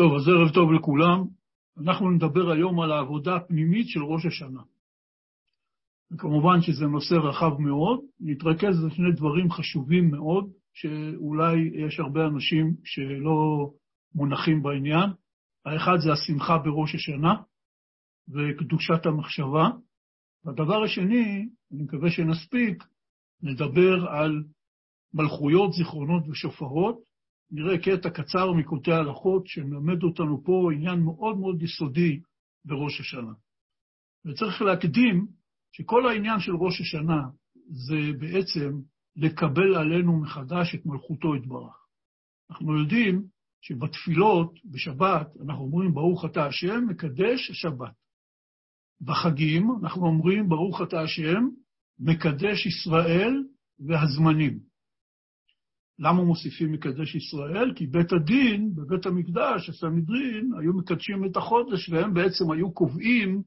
טוב, אז ערב טוב לכולם. אנחנו נדבר היום על העבודה הפנימית של ראש השנה. וכמובן שזה נושא רחב מאוד, נתרכז בשני דברים חשובים מאוד, שאולי יש הרבה אנשים שלא מונחים בעניין. האחד זה השמחה בראש השנה וקדושת המחשבה. והדבר השני, אני מקווה שנספיק, נדבר על מלכויות, זיכרונות ושופרות. נראה קטע קצר מקוטעי הלכות שמלמד אותנו פה עניין מאוד מאוד יסודי בראש השנה. וצריך להקדים שכל העניין של ראש השנה זה בעצם לקבל עלינו מחדש את מלכותו יתברך. אנחנו יודעים שבתפילות, בשבת, אנחנו אומרים ברוך אתה השם, מקדש השבת. בחגים אנחנו אומרים ברוך אתה השם, מקדש ישראל והזמנים. למה מוסיפים מקדש ישראל? כי בית הדין, בבית המקדש, הסנהדרין, היו מקדשים את החודש, והם בעצם היו קובעים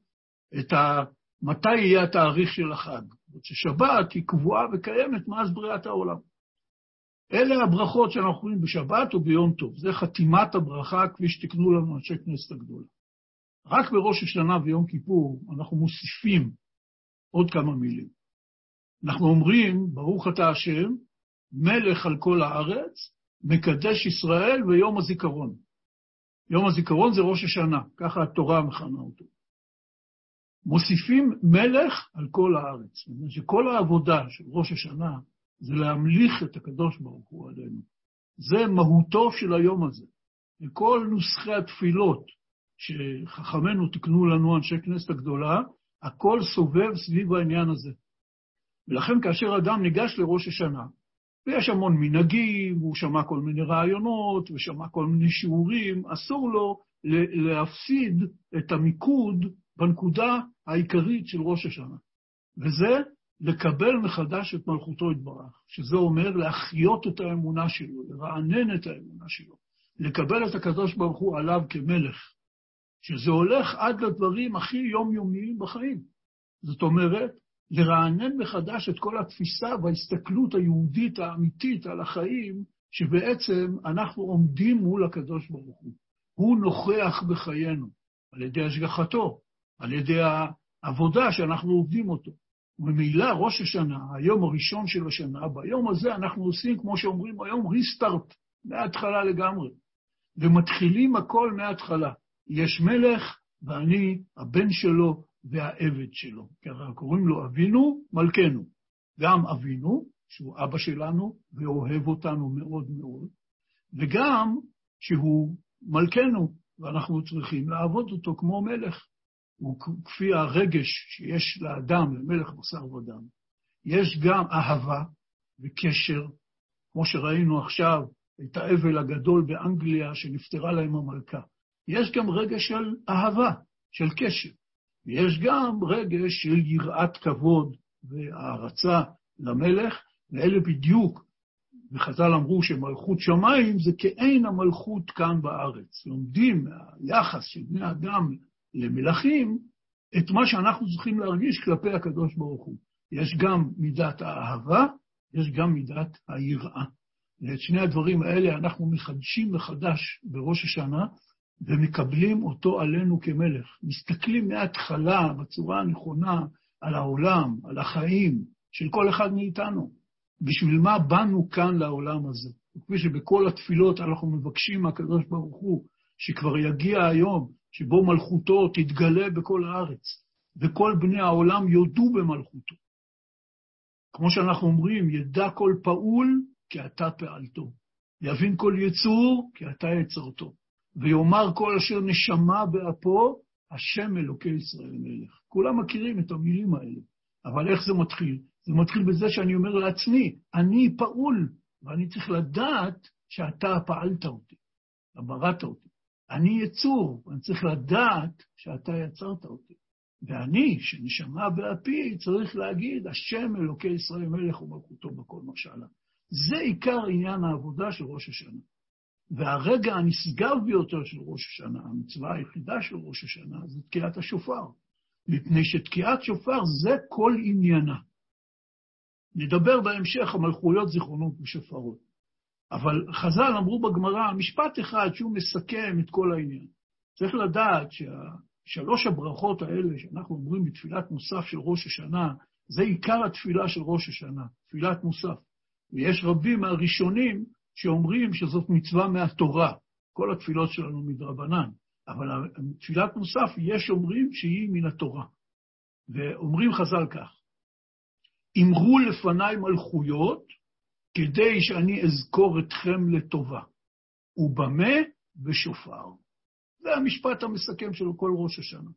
את ה... מתי יהיה התאריך של החג. ששבת היא קבועה וקיימת מאז בריאת העולם. אלה הברכות שאנחנו רואים בשבת וביום טוב. זה חתימת הברכה, כפי שתקנו לנו אנשי כנסת הגדולה. רק בראש השנה ויום כיפור אנחנו מוסיפים עוד כמה מילים. אנחנו אומרים, ברוך אתה השם, מלך על כל הארץ, מקדש ישראל ויום הזיכרון. יום הזיכרון זה ראש השנה, ככה התורה מכנה אותו. מוסיפים מלך על כל הארץ. זאת אומרת שכל העבודה של ראש השנה זה להמליך את הקדוש ברוך הוא עלינו. זה מהותו של היום הזה. וכל נוסחי התפילות שחכמינו תקנו לנו, אנשי כנסת הגדולה, הכל סובב סביב העניין הזה. ולכן כאשר אדם ניגש לראש השנה, ויש המון מנהגים, הוא שמע כל מיני רעיונות, ושמע כל מיני שיעורים, אסור לו להפסיד את המיקוד בנקודה העיקרית של ראש השנה, וזה לקבל מחדש את מלכותו יתברך, שזה אומר להחיות את האמונה שלו, לרענן את האמונה שלו, לקבל את הקדוש ברוך הוא עליו כמלך, שזה הולך עד לדברים הכי יומיומיים בחיים. זאת אומרת, לרענן מחדש את כל התפיסה וההסתכלות היהודית האמיתית על החיים, שבעצם אנחנו עומדים מול הקדוש ברוך הוא. הוא נוכח בחיינו, על ידי השגחתו, על ידי העבודה שאנחנו עובדים אותו. וממילא ראש השנה, היום הראשון של השנה, ביום הזה אנחנו עושים, כמו שאומרים היום, ריסטארט, מההתחלה לגמרי. ומתחילים הכל מההתחלה. יש מלך, ואני הבן שלו והעבד שלו. כי הרי קוראים לו אבינו מלכנו. גם אבינו, שהוא אבא שלנו ואוהב אותנו מאוד מאוד, וגם שהוא מלכנו, ואנחנו צריכים לעבוד אותו כמו מלך. הוא כפי הרגש שיש לאדם, למלך בשר ודם. יש גם אהבה וקשר, כמו שראינו עכשיו את האבל הגדול באנגליה שנפטרה להם המלכה. יש גם רגש של אהבה, של קשר. ויש גם רגש של יראת כבוד והערצה למלך, ואלה בדיוק, וחז"ל אמרו שמלכות שמיים זה כאין המלכות כאן בארץ. לומדים מהיחס של בני אדם למלכים את מה שאנחנו צריכים להרגיש כלפי הקדוש ברוך הוא. יש גם מידת האהבה, יש גם מידת היראה. ואת שני הדברים האלה אנחנו מחדשים מחדש בראש השנה, ומקבלים אותו עלינו כמלך. מסתכלים מההתחלה, בצורה הנכונה, על העולם, על החיים של כל אחד מאיתנו. בשביל מה באנו כאן לעולם הזה? כפי שבכל התפילות אנחנו מבקשים מהקדוש ברוך הוא, שכבר יגיע היום שבו מלכותו תתגלה בכל הארץ, וכל בני העולם יודו במלכותו. כמו שאנחנו אומרים, ידע כל פעול כי אתה פעלתו, יבין כל יצור כי אתה יצרתו. ויאמר כל אשר נשמה באפו, השם אלוקי ישראל מלך. כולם מכירים את המילים האלה, אבל איך זה מתחיל? זה מתחיל בזה שאני אומר לעצמי, אני פעול, ואני צריך לדעת שאתה פעלת אותי, בראת אותי. אני יצור, ואני צריך לדעת שאתה יצרת אותי. ואני, שנשמה באפי, צריך להגיד, השם אלוקי ישראל מלך ומלכותו בכל משלה. זה עיקר עניין העבודה של ראש השנה. והרגע הנשגב ביותר של ראש השנה, המצווה היחידה של ראש השנה, זה תקיעת השופר. מפני שתקיעת שופר זה כל עניינה. נדבר בהמשך המלכויות, זיכרונות ושופרות. אבל חז"ל אמרו בגמרא משפט אחד שהוא מסכם את כל העניין. צריך לדעת ששלוש הברכות האלה שאנחנו אומרים בתפילת מוסף של ראש השנה, זה עיקר התפילה של ראש השנה, תפילת מוסף. ויש רבים מהראשונים שאומרים שזאת מצווה מהתורה. כל התפילות שלנו מדרבנן, אבל תפילת מוסף, יש אומרים שהיא מן התורה. ואומרים חז"ל כך, אמרו לפניי מלכויות, כדי שאני אזכור אתכם לטובה, ובמה? בשופר. זה המשפט המסכם של כל ראש השנה,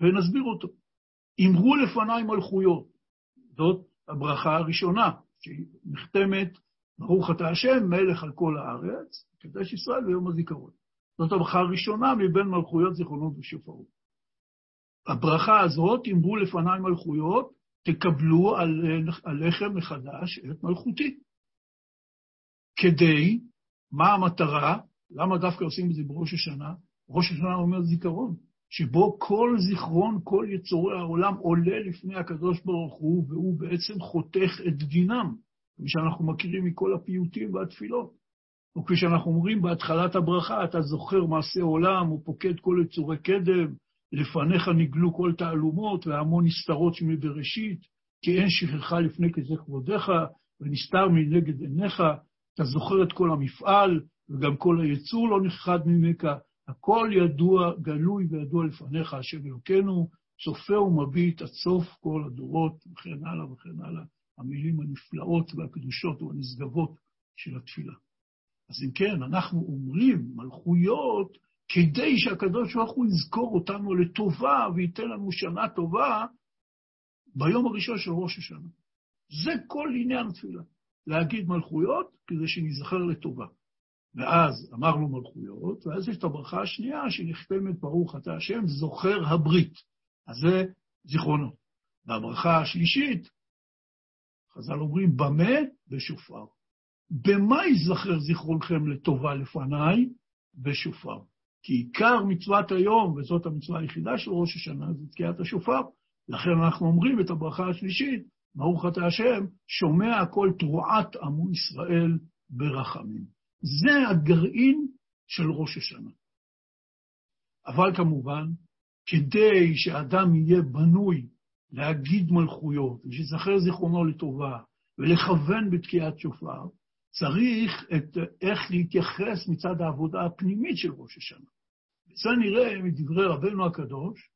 ונסביר אותו. אמרו לפניי מלכויות, זאת הברכה הראשונה, שהיא נחתמת, ברוך אתה השם, מלך על כל הארץ, קדש ישראל ביום הזיכרון. זאת הברכה הראשונה מבין מלכויות זיכרונות ושופרות. הברכה הזאת, אמרו לפניי מלכויות, תקבלו עליכם מחדש את מלכותי. כדי, מה המטרה? למה דווקא עושים את זה בראש השנה? ראש השנה אומר זיכרון, שבו כל זיכרון, כל יצורי העולם עולה לפני הקדוש ברוך הוא, והוא בעצם חותך את דינם, כפי שאנחנו מכירים מכל הפיוטים והתפילות. וכפי שאנחנו אומרים בהתחלת הברכה, אתה זוכר מעשה עולם, הוא פוקד כל יצורי קדם, לפניך נגלו כל תעלומות והמון נסתרות שמבראשית, כי אין שכחה לפני כזה כבודיך, ונסתר מנגד עיניך, אתה זוכר את כל המפעל, וגם כל היצור לא נכחד ממך, הכל ידוע, גלוי וידוע לפניך, השם אלוקינו, צופה ומביט עד סוף כל הדורות, וכן הלאה וכן הלאה, המילים הנפלאות והקדושות והנשגבות של התפילה. אז אם כן, אנחנו אומרים מלכויות כדי שהקדוש ברוך הוא יזכור אותנו לטובה וייתן לנו שנה טובה ביום הראשון של ראש השנה. זה כל עניין התפילה. להגיד מלכויות כדי שניזכר לטובה. ואז אמרנו מלכויות, ואז יש את הברכה השנייה שנחתמת ברוך אתה השם, זוכר הברית. אז זה זיכרונות. והברכה השלישית, חז"ל אומרים, במה? בשופר. במה ייזכר זיכרונכם לטובה לפניי? בשופר. כי עיקר מצוות היום, וזאת המצווה היחידה של ראש השנה, זה תקיעת השופר. לכן אנחנו אומרים את הברכה השלישית, ברוך אתה השם, שומע כל תרועת עמו ישראל ברחמים. זה הגרעין של ראש השנה. אבל כמובן, כדי שאדם יהיה בנוי להגיד מלכויות, ושיזכר זיכרונו לטובה, ולכוון בתקיעת שופר, צריך את איך להתייחס מצד העבודה הפנימית של ראש השנה. וזה נראה מדברי רבנו הקדוש,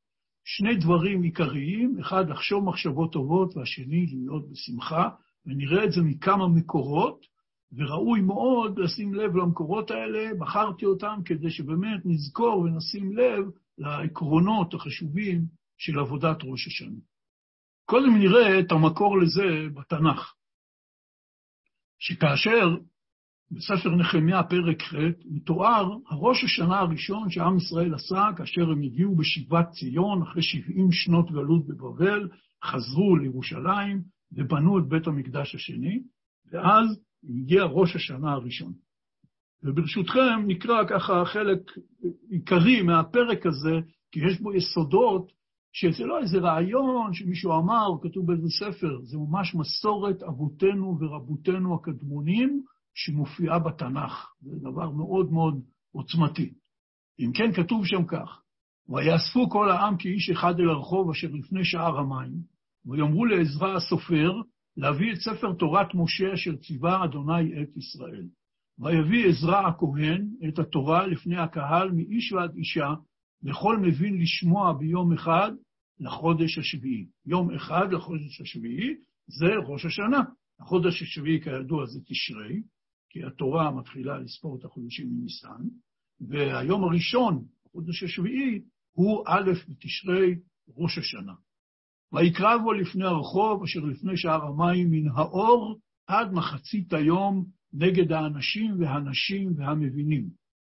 שני דברים עיקריים, אחד, לחשוב מחשבות טובות, והשני, להיות בשמחה, ונראה את זה מכמה מקורות, וראוי מאוד לשים לב למקורות האלה, בחרתי אותם כדי שבאמת נזכור ונשים לב לעקרונות החשובים של עבודת ראש השנה. קודם נראה את המקור לזה בתנ"ך, שכאשר בספר נחמיה, פרק ח', מתואר הראש השנה הראשון שעם ישראל עשה כאשר הם הגיעו בשיבת ציון, אחרי 70 שנות גלות בבבל, חזרו לירושלים ובנו את בית המקדש השני, ואז הגיע ראש השנה הראשון. וברשותכם נקרא ככה חלק עיקרי מהפרק הזה, כי יש בו יסודות שזה לא איזה רעיון שמישהו אמר, כתוב באיזה ספר, זה ממש מסורת אבותינו ורבותינו הקדמונים, שמופיעה בתנ"ך. זה דבר מאוד מאוד עוצמתי. אם כן, כתוב שם כך, ויאספו כל העם כאיש אחד אל הרחוב אשר לפני שער המים, ויאמרו לעזרא הסופר להביא את ספר תורת משה אשר ציווה אדוני את ישראל. ויביא עזרא הכהן את התורה לפני הקהל מאיש ועד אישה, לכל מבין לשמוע ביום אחד לחודש השביעי. יום אחד לחודש השביעי זה ראש השנה. החודש השביעי, כידוע, זה תשרי, כי התורה מתחילה לספור את החודשים מניסן, והיום הראשון, החודש השביעי, הוא א' בתשרי ראש השנה. ויקרא בו לפני הרחוב, אשר לפני שער המים, מן האור עד מחצית היום נגד האנשים והנשים והמבינים,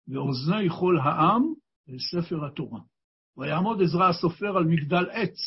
ואוזני כל העם אל ספר התורה. ויעמוד עזרא הסופר על מגדל עץ,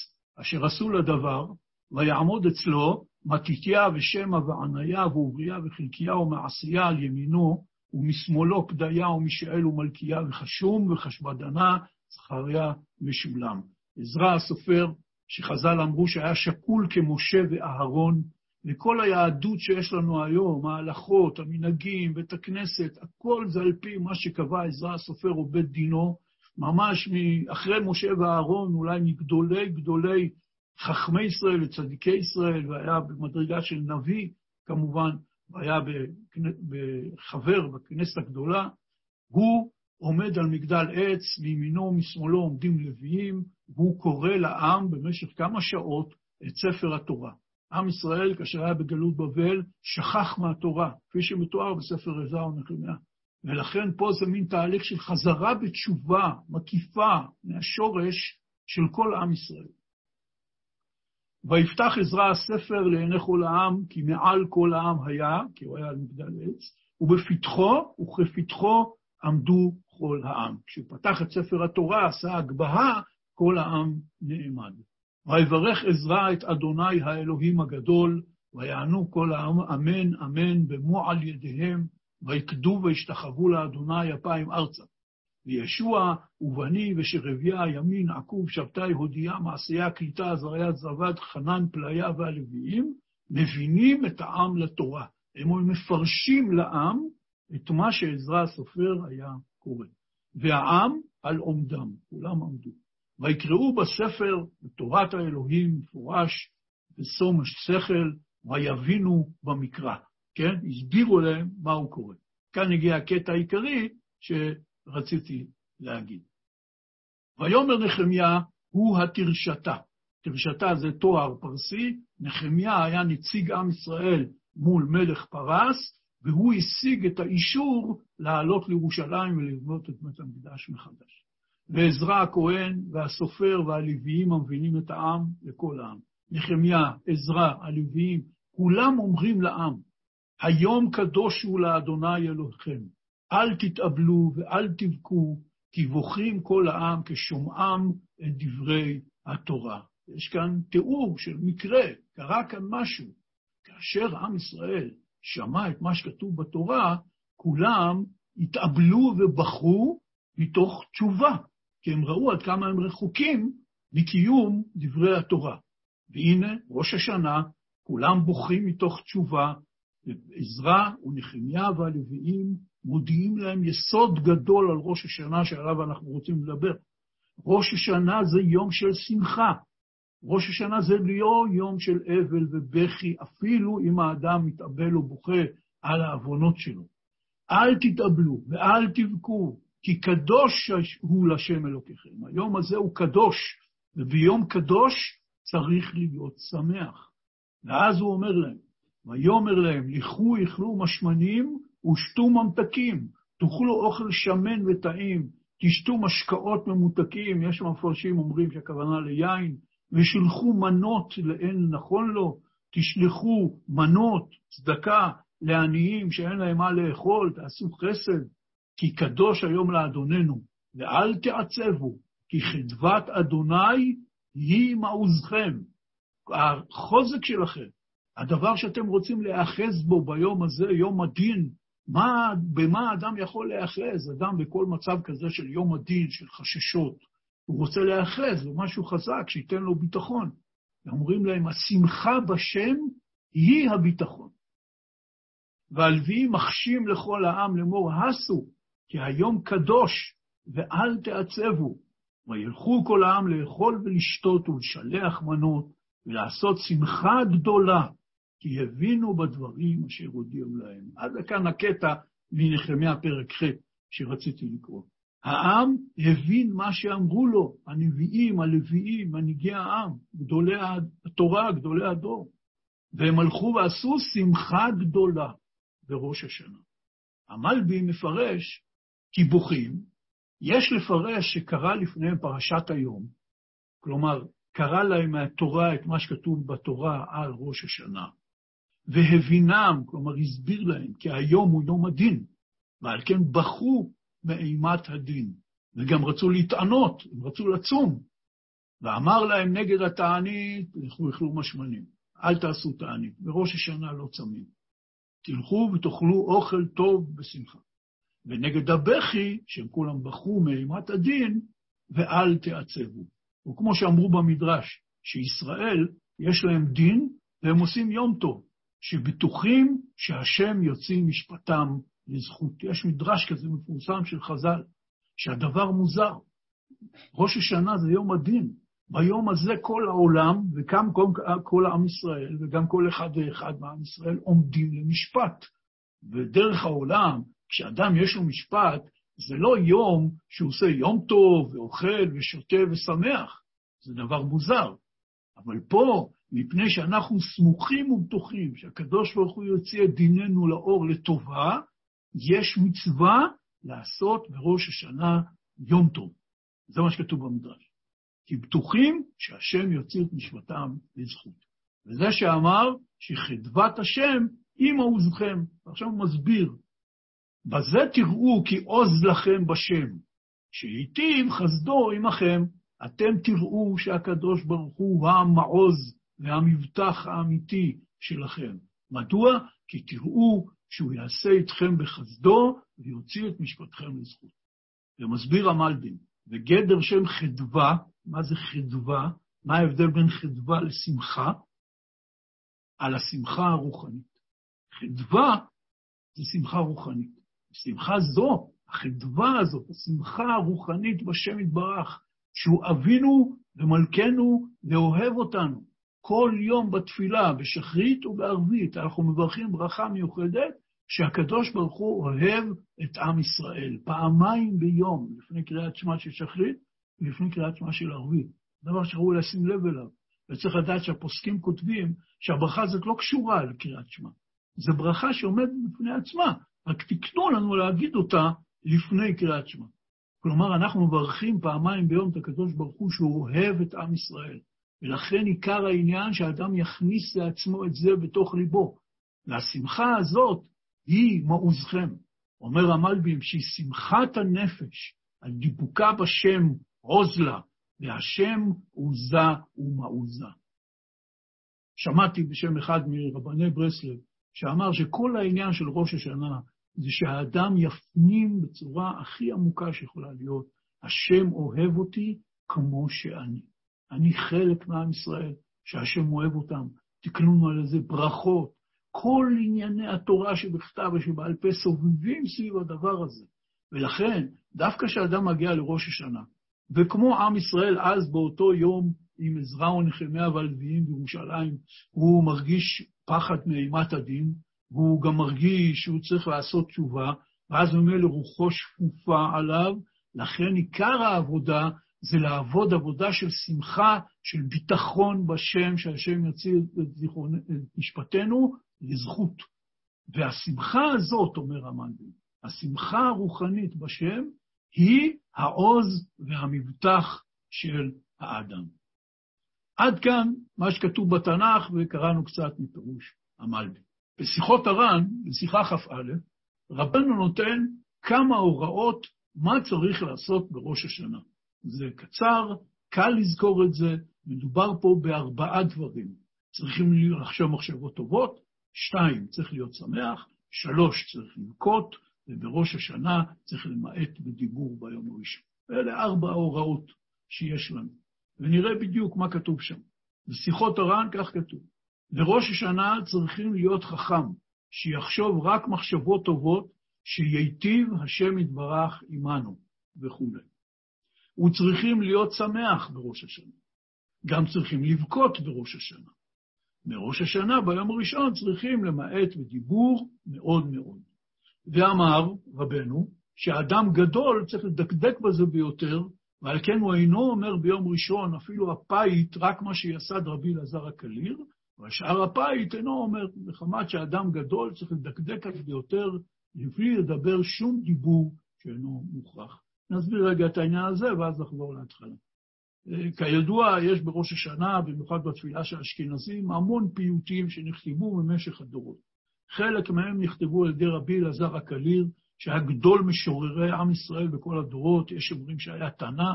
אשר עשו לדבר, ויעמוד אצלו, מתתיה ושמע ועניה ואוריה וחלקיה ומעשיה על ימינו, ומשמאלו פדיה ומישאל ומלכיה וחשום וחשבדנה, זכריה משולם. עזרא הסופר, שחז"ל אמרו שהיה שקול כמשה ואהרון, לכל היהדות שיש לנו היום, ההלכות, המנהגים, בית הכנסת, הכל זה על פי מה שקבע עזרא הסופר בית דינו, ממש אחרי משה ואהרון, אולי מגדולי גדולי חכמי ישראל וצדיקי ישראל, והיה במדרגה של נביא, כמובן, והיה חבר בכנסת הגדולה, הוא עומד על מגדל עץ, מימינו ומשמאלו עומדים לוויים, והוא קורא לעם במשך כמה שעות את ספר התורה. עם ישראל, כאשר היה בגלות בבל, שכח מהתורה, כפי שמתואר בספר עזרא ונחמיה. ולכן פה זה מין תהליך של חזרה בתשובה מקיפה מהשורש של כל עם ישראל. ויפתח עזרא הספר לעיני כל העם, כי מעל כל העם היה, כי הוא היה על מגדל עץ, ובפתחו וכפתחו עמדו כל העם. כשהוא פתח את ספר התורה, עשה הגבהה, כל העם נעמד. ויברך עזרא את אדוני האלוהים הגדול, ויענו כל העם אמן אמן במועל ידיהם, ויקדו וישתחוו לאדוני אפיים ארצה. וישוע ובני ושרביה ימין עקוב שבתאי הודיה מעשיה קליטה עזריה זבד חנן פליה והלוויים, מבינים את העם לתורה. הם מפרשים לעם את מה שעזרא הסופר היה קורא. והעם על עומדם, כולם עמדו. ויקראו בספר, בתורת האלוהים, מפורש, בשום שכל, ויבינו במקרא, כן? הסבירו להם מה הוא קורא. כאן הגיע הקטע העיקרי שרציתי להגיד. ויאמר נחמיה הוא התרשתה. תרשתה זה תואר פרסי, נחמיה היה נציג עם ישראל מול מלך פרס, והוא השיג את האישור לעלות לירושלים ולבנות את בית המקדש מחדש. ועזרא הכהן והסופר והלוויים המבינים את העם לכל העם. נחמיה, עזרא, הלוויים, כולם אומרים לעם, היום קדוש הוא לאדוני אלוהיכם, אל תתאבלו ואל תבכו, כי בוכים כל העם כשומעם את דברי התורה. יש כאן תיאור של מקרה, קרה כאן משהו. כאשר עם ישראל שמע את מה שכתוב בתורה, כולם התאבלו ובכו מתוך תשובה. כי הם ראו עד כמה הם רחוקים מקיום דברי התורה. והנה, ראש השנה, כולם בוכים מתוך תשובה, ועזרא ונחמיה והלוויים מודיעים להם יסוד גדול על ראש השנה שעליו אנחנו רוצים לדבר. ראש השנה זה יום של שמחה. ראש השנה זה לא יום של אבל ובכי, אפילו אם האדם מתאבל או בוכה על העוונות שלו. אל תתאבלו ואל תבכו, כי קדוש הוא לשם אלוקיכם. היום הזה הוא קדוש, וביום קדוש צריך להיות שמח. ואז הוא אומר להם, ויאמר להם, לכו יאכלו משמנים ושתו ממתקים, תאכלו אוכל שמן וטעים, תשתו משקאות ממותקים, יש מפרשים אומרים שהכוונה ליין, ושילחו מנות לאין נכון לו, תשלחו מנות, צדקה, לעניים שאין להם מה לאכול, תעשו חסד, כי קדוש היום לאדוננו, ואל תעצבו, כי חדבת אדוני היא מעוזכם. החוזק שלכם, הדבר שאתם רוצים להיאחז בו ביום הזה, יום הדין, מה, במה אדם יכול להיאחז? אדם בכל מצב כזה של יום הדין, של חששות, הוא רוצה להיאחז במשהו חזק, שייתן לו ביטחון. אומרים להם, השמחה בשם היא הביטחון. והלוויים מחשים לכל העם לאמור, הסו, כי היום קדוש, ואל תעצבו. וילכו כל העם לאכול ולשתות ולשלח מנות, ולעשות שמחה גדולה, כי הבינו בדברים אשר הודיעו להם. עד לכאן הקטע מנחמיה פרק ח' שרציתי לקרוא. העם הבין מה שאמרו לו, הנביאים, הלוויים, מנהיגי העם, גדולי התורה, גדולי הדור. והם הלכו ועשו שמחה גדולה בראש השנה. המלבי מפרש קיבוחים, יש לפרש שקרא לפניהם פרשת היום, כלומר, קרא להם מהתורה את מה שכתוב בתורה על ראש השנה, והבינם, כלומר, הסביר להם, כי היום הוא יום הדין, ועל כן בכו מאימת הדין, וגם רצו להתענות, הם רצו לצום, ואמר להם נגד התענית, לכו אכלו משמנים, אל תעשו תענית, בראש השנה לא צמים. תלכו ותאכלו אוכל טוב בשמחה. ונגד הבכי, שהם כולם בכו מאימת הדין, ואל תעצבו. וכמו שאמרו במדרש, שישראל יש להם דין והם עושים יום טוב. שבטוחים שהשם יוציא משפטם לזכות. יש מדרש כזה מפורסם של חז"ל, שהדבר מוזר. ראש השנה זה יום הדין. ביום הזה כל העולם, וגם כל, כל עם ישראל, וגם כל אחד ואחד מעם ישראל, עומדים למשפט. ודרך העולם, כשאדם יש לו משפט, זה לא יום שהוא עושה יום טוב, ואוכל, ושותה ושמח. זה דבר מוזר. אבל פה, מפני שאנחנו סמוכים ובטוחים שהקדוש ברוך הוא יוציא את דיננו לאור לטובה, יש מצווה לעשות בראש השנה יום טוב. זה מה שכתוב במדרש. כי בטוחים שהשם יוציא את משפטם לזכות. וזה שאמר שחדוות השם עם עוזכם. ועכשיו הוא מסביר, בזה תראו כי עוז לכם בשם, שהיטיב חסדו עמכם. אתם תראו שהקדוש ברוך הוא המעוז והמבטח האמיתי שלכם. מדוע? כי תראו שהוא יעשה איתכם בחסדו ויוציא את משפטכם לזכות. ומסביר המלבין, וגדר שם חדווה, מה זה חדווה? מה ההבדל בין חדווה לשמחה? על השמחה הרוחנית. חדווה זה שמחה רוחנית. שמחה זו, החדווה הזאת, השמחה הרוחנית בשם יתברך, שהוא אבינו ומלכנו ואוהב אותנו. כל יום בתפילה, בשחרית ובערבית, אנחנו מברכים ברכה מיוחדת שהקדוש ברוך הוא אוהב את עם ישראל, פעמיים ביום, לפני קריאת שמע של שחרית ולפני קריאת שמע של ערבית. דבר שראוי לשים לב אליו. וצריך לדעת שהפוסקים כותבים שהברכה הזאת לא קשורה לקריאת שמע. זו ברכה שעומדת בפני עצמה, רק תקנו לנו להגיד אותה לפני קריאת שמע. כלומר, אנחנו מברכים פעמיים ביום את הקדוש ברוך הוא שהוא אוהב את עם ישראל. ולכן עיקר העניין שהאדם יכניס לעצמו את זה בתוך ליבו. והשמחה הזאת היא מעוזכם. אומר המלבים שהיא שמחת הנפש על דיבוקה בשם עוז לה, והשם עוזה ומעוזה. שמעתי בשם אחד מרבני ברסלב, שאמר שכל העניין של ראש השנה זה שהאדם יפנים בצורה הכי עמוקה שיכולה להיות, השם אוהב אותי כמו שאני. אני חלק מעם ישראל, שהשם אוהב אותם. תקנו על איזה ברכות. כל ענייני התורה שבכתב ושבעל פה סובבים סביב הדבר הזה. ולכן, דווקא כשאדם מגיע לראש השנה, וכמו עם ישראל אז באותו יום עם עזרא ונחמיה והלוויים בירושלים, הוא מרגיש פחד מאימת הדין, והוא גם מרגיש שהוא צריך לעשות תשובה, ואז ממילא רוחו שפופה עליו, לכן עיקר העבודה זה לעבוד עבודה של שמחה, של ביטחון בשם, שהשם יוציא את, זיכרון, את משפטנו לזכות. והשמחה הזאת, אומר המנדל, השמחה הרוחנית בשם, היא העוז והמבטח של האדם. עד כאן מה שכתוב בתנ"ך, וקראנו קצת מפירוש המלבי. בשיחות הר"ן, בשיחה כ"א, רבנו נותן כמה הוראות מה צריך לעשות בראש השנה. זה קצר, קל לזכור את זה, מדובר פה בארבעה דברים. צריכים לחשוב מחשבות טובות, שתיים, צריך להיות שמח, שלוש, צריך לנקוט, ובראש השנה צריך למעט בדיבור ביום הראשון. אלה ארבע ההוראות שיש לנו, ונראה בדיוק מה כתוב שם. בשיחות הר"ן כך כתוב. בראש השנה צריכים להיות חכם, שיחשוב רק מחשבות טובות, שייטיב השם יתברך עמנו, וכולי. וצריכים להיות שמח בראש השנה. גם צריכים לבכות בראש השנה. בראש השנה, ביום הראשון, צריכים למעט בדיבור מאוד מאוד. ואמר רבנו, שאדם גדול צריך לדקדק בזה ביותר, ועל כן הוא אינו אומר ביום ראשון, אפילו הפית, רק מה שיסד רבי אלעזר הקליר, והשאר הפית אינו אומר, מחמת שאדם גדול צריך לדקדק על זה ביותר, מבלי לדבר שום דיבור שאינו מוכרח. נסביר רגע את העניין הזה, ואז נחזור להתחלה. כידוע, יש בראש השנה, במיוחד בתפילה של אשכנזים, המון פיוטים שנכתבו במשך הדורות. חלק מהם נכתבו על ידי רבי אלעזר הקליר, שהיה גדול משוררי עם ישראל בכל הדורות, יש אומרים שהיה תנא,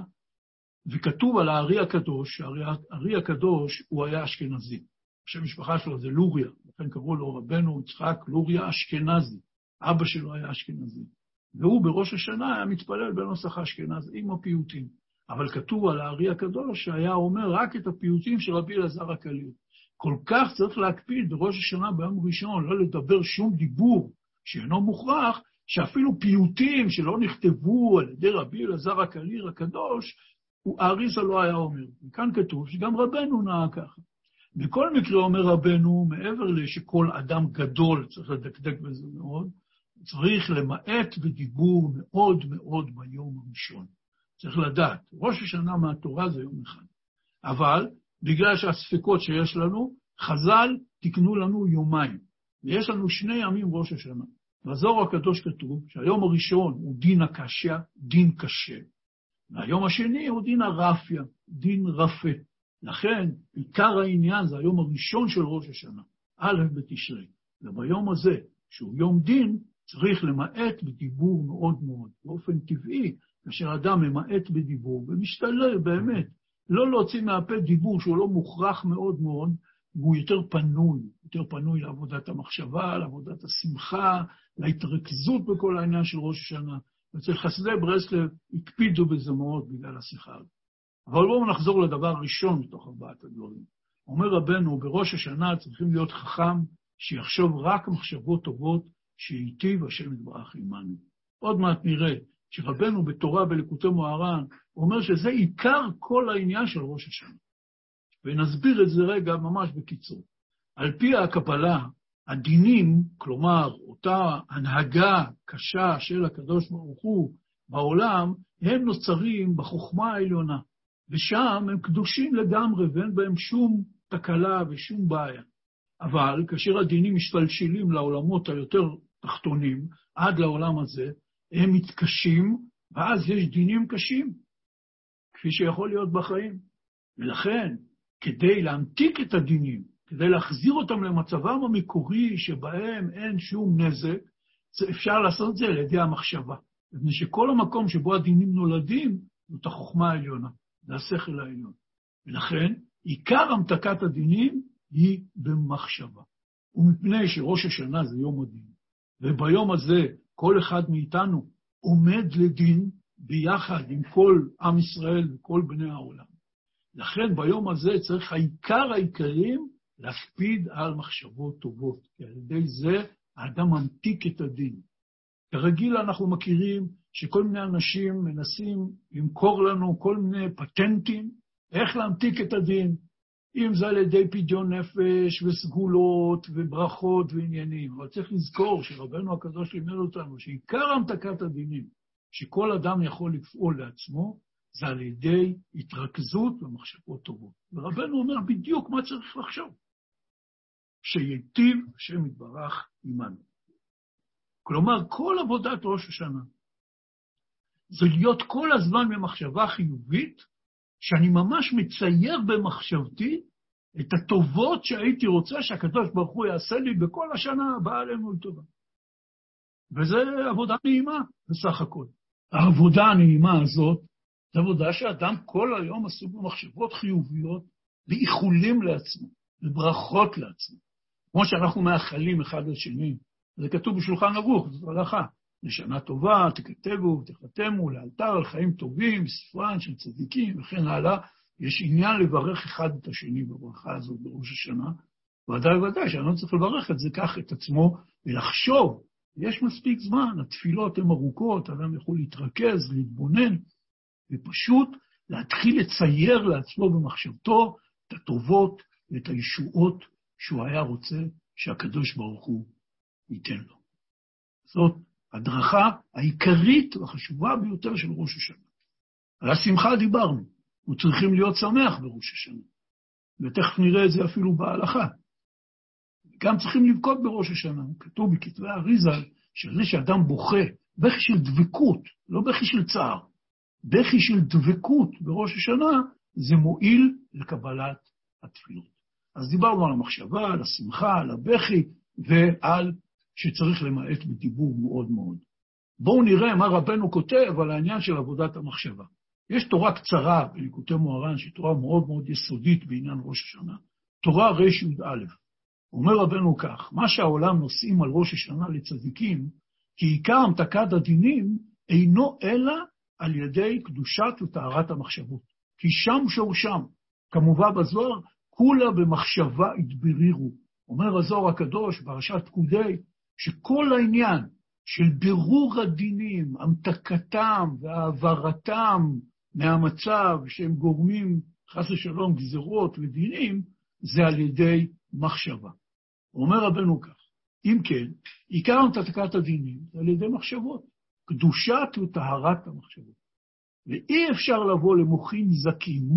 וכתוב על הארי הקדוש, שהארי הקדוש הוא היה אשכנזי. השם משפחה שלו זה לוריה, לכן קראו לו רבנו יצחק לוריה אשכנזי. אבא שלו היה אשכנזי. והוא בראש השנה היה מתפלל בנוסח האשכנז עם הפיוטים. אבל כתוב על הארי הקדוש שהיה אומר רק את הפיוטים של רבי אלעזר הקליר. כל כך צריך להקפיד בראש השנה ביום ראשון, לא לדבר שום דיבור שאינו מוכרח, שאפילו פיוטים שלא נכתבו על ידי רבי אלעזר הקליר הקדוש, האריזה לא היה אומר. וכאן כתוב שגם רבנו נהג ככה. בכל מקרה אומר רבנו, מעבר לשכל אדם גדול צריך לדקדק בזה מאוד, צריך למעט בדיבור מאוד מאוד ביום הראשון. צריך לדעת, ראש השנה מהתורה זה יום אחד. אבל בגלל שהספקות שיש לנו, חז"ל תיקנו לנו יומיים. ויש לנו שני ימים ראש השנה. בזוהר הקדוש כתוב שהיום הראשון הוא דין הקשיא, דין קשה, והיום השני הוא דין הרפיה, דין רפה. לכן, עיקר העניין זה היום הראשון של ראש השנה, א' בתשרי. וביום הזה, שהוא יום דין, צריך למעט בדיבור מאוד מאוד. באופן טבעי, כאשר אדם ממעט בדיבור ומשתלב באמת, לא להוציא מהפה דיבור שהוא לא מוכרח מאוד מאוד, והוא יותר פנוי, יותר פנוי לעבודת המחשבה, לעבודת השמחה, להתרכזות בכל העניין של ראש השנה. אצל חסידי ברסלב הקפידו בזה מאוד בגלל השיחה הזאת. אבל בואו נחזור לדבר הראשון מתוך ארבעת הדברים. אומר רבנו, בראש השנה צריכים להיות חכם שיחשוב רק מחשבות טובות, שייטיב השם יתברך עמנו. עוד מעט נראה שרבנו בתורה בלקוטי מוהר"ן אומר שזה עיקר כל העניין של ראש השנה. ונסביר את זה רגע ממש בקיצור. על פי הקבלה, הדינים, כלומר, אותה הנהגה קשה של הקדוש ברוך הוא בעולם, הם נוצרים בחוכמה העליונה, ושם הם קדושים לגמרי ואין בהם שום תקלה ושום בעיה. אבל כאשר הדינים משתלשלים לעולמות היותר תחתונים, עד לעולם הזה, הם מתקשים, ואז יש דינים קשים, כפי שיכול להיות בחיים. ולכן, כדי להמתיק את הדינים, כדי להחזיר אותם למצבם המקורי, שבהם אין שום נזק, אפשר לעשות את זה על ידי המחשבה. מפני שכל המקום שבו הדינים נולדים, זאת החוכמה העליונה, זה השכל העליון. ולכן, עיקר המתקת הדינים היא במחשבה. ומפני שראש השנה זה יום הדין, וביום הזה כל אחד מאיתנו עומד לדין ביחד עם כל עם ישראל וכל בני העולם. לכן ביום הזה צריך העיקר העיקרים להקפיד על מחשבות טובות, כי על ידי זה האדם ממתיק את הדין. כרגיל אנחנו מכירים שכל מיני אנשים מנסים למכור לנו כל מיני פטנטים איך להמתיק את הדין, אם זה על ידי פדיון נפש וסגולות וברכות ועניינים. אבל צריך לזכור שרבנו הקדוש לימד אותנו שעיקר המתקת הדינים, שכל אדם יכול לפעול לעצמו, זה על ידי התרכזות במחשבות טובות. ורבנו אומר בדיוק מה צריך לחשוב. שייטיב השם יתברך עמנו. כלומר, כל עבודת ראש השנה זה להיות כל הזמן במחשבה חיובית, שאני ממש מצייר במחשבתי את הטובות שהייתי רוצה שהקדוש ברוך הוא יעשה לי בכל השנה הבאה עלינו לטובה. וזו עבודה נעימה בסך הכל. העבודה הנעימה הזאת זו עבודה שאדם כל היום עסוק במחשבות חיוביות ואיחולים לעצמו, וברכות לעצמו. כמו שאנחנו מאחלים אחד לשני. זה כתוב בשולחן ערוך, זו הלכה. לשנה טובה, תכתבו, תחתמו, לאלתר על חיים טובים, ספרן של צדיקים וכן הלאה. יש עניין לברך אחד את השני בברכה הזאת בראש השנה. ודאי וודאי שאני לא צריך לברך את זה כך את עצמו ולחשוב. יש מספיק זמן, התפילות הן ארוכות, אדם יכול להתרכז, להתבונן, ופשוט להתחיל לצייר לעצמו במחשבתו את הטובות ואת הישועות שהוא היה רוצה שהקדוש ברוך הוא ייתן לו. זאת הדרכה העיקרית והחשובה ביותר של ראש השנה. על השמחה דיברנו, וצריכים להיות שמח בראש השנה, ותכף נראה את זה אפילו בהלכה. גם צריכים לבכות בראש השנה, כתוב בכתבי האריזה, שזה שאדם בוכה, בכי של דבקות, לא בכי של צער, בכי של דבקות בראש השנה, זה מועיל לקבלת התפילות. אז דיברנו על המחשבה, על השמחה, על הבכי, ועל שצריך למעט בדיבור מאוד מאוד. בואו נראה מה רבנו כותב על העניין של עבודת המחשבה. יש תורה קצרה בליקוטי מוהר"ן, שהיא תורה מאוד מאוד יסודית בעניין ראש השנה, תורה רי"א. אומר רבנו כך, מה שהעולם נושאים על ראש השנה לצדיקים, כי עיקר המתקת הדינים אינו אלא על ידי קדושת וטהרת המחשבות. כי שם שורשם, כמובן בזוהר, כולה במחשבה התברירו. אומר הזוהר הקדוש, פרשת פקודי, שכל העניין של בירור הדינים, המתקתם והעברתם מהמצב שהם גורמים, חס ושלום, גזרות ודינים, זה על ידי מחשבה. אומר רבנו כך, אם כן, עיקר המתקת הדינים זה על ידי מחשבות, קדושת וטהרת המחשבות. ואי אפשר לבוא למוחים זכים,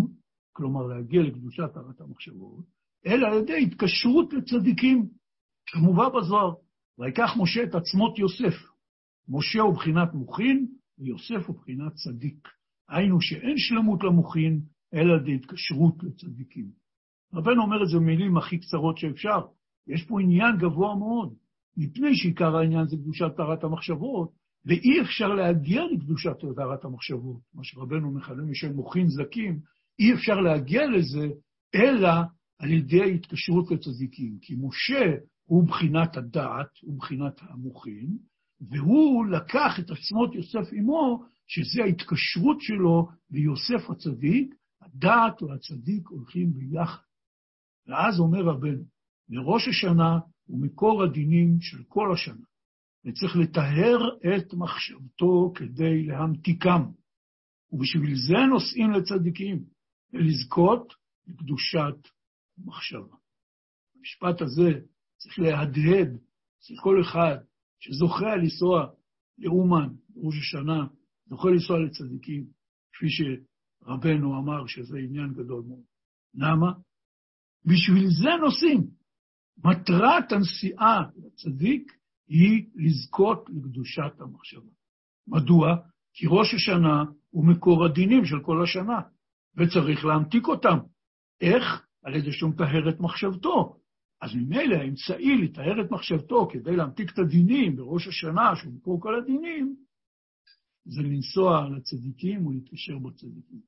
כלומר להגיע לקדושת טהרת המחשבות, אלא על ידי התקשרות לצדיקים, כמובן בזוהר. ויקח משה את עצמות יוסף. משה הוא בחינת מוחין, ויוסף הוא בחינת צדיק. היינו שאין שלמות למוחין, אלא על ידי התקשרות לצדיקים. רבנו אומר את זה במילים הכי קצרות שאפשר. יש פה עניין גבוה מאוד, מפני שעיקר העניין זה קדושת טהרת המחשבות, ואי אפשר להגיע לקדושת טהרת המחשבות, מה שרבנו מכנה משל מוחין זקים, אי אפשר להגיע לזה, אלא על ידי התקשרות לצדיקים. כי משה הוא בחינת הדעת, הוא בחינת המוחין, והוא לקח את עצמות יוסף עמו, שזה ההתקשרות שלו ליוסף הצדיק, הדעת והצדיק הולכים ביחד. ואז אומר רבנו, לראש השנה הוא מקור הדינים של כל השנה, וצריך לטהר את מחשבתו כדי להמתיקם, ובשביל זה נוסעים לצדיקים, ולזכות לקדושת מחשבה. המשפט הזה צריך להדהד אצל כל אחד שזוכה לנסוע לאומן, ראש השנה, זוכה לנסוע לצדיקים, כפי שרבנו אמר שזה עניין גדול מאוד. למה? בשביל זה נוסעים. מטרת הנסיעה לצדיק היא לזכות לקדושת המחשבה. מדוע? כי ראש השנה הוא מקור הדינים של כל השנה, וצריך להמתיק אותם. איך? על ידי שהוא מטהר את מחשבתו. אז ממילא האמצעי לטהר את מחשבתו כדי להמתיק את הדינים בראש השנה, שהוא מקור כל הדינים, זה לנסוע לצדיקים ולהתקשר בצדיקים.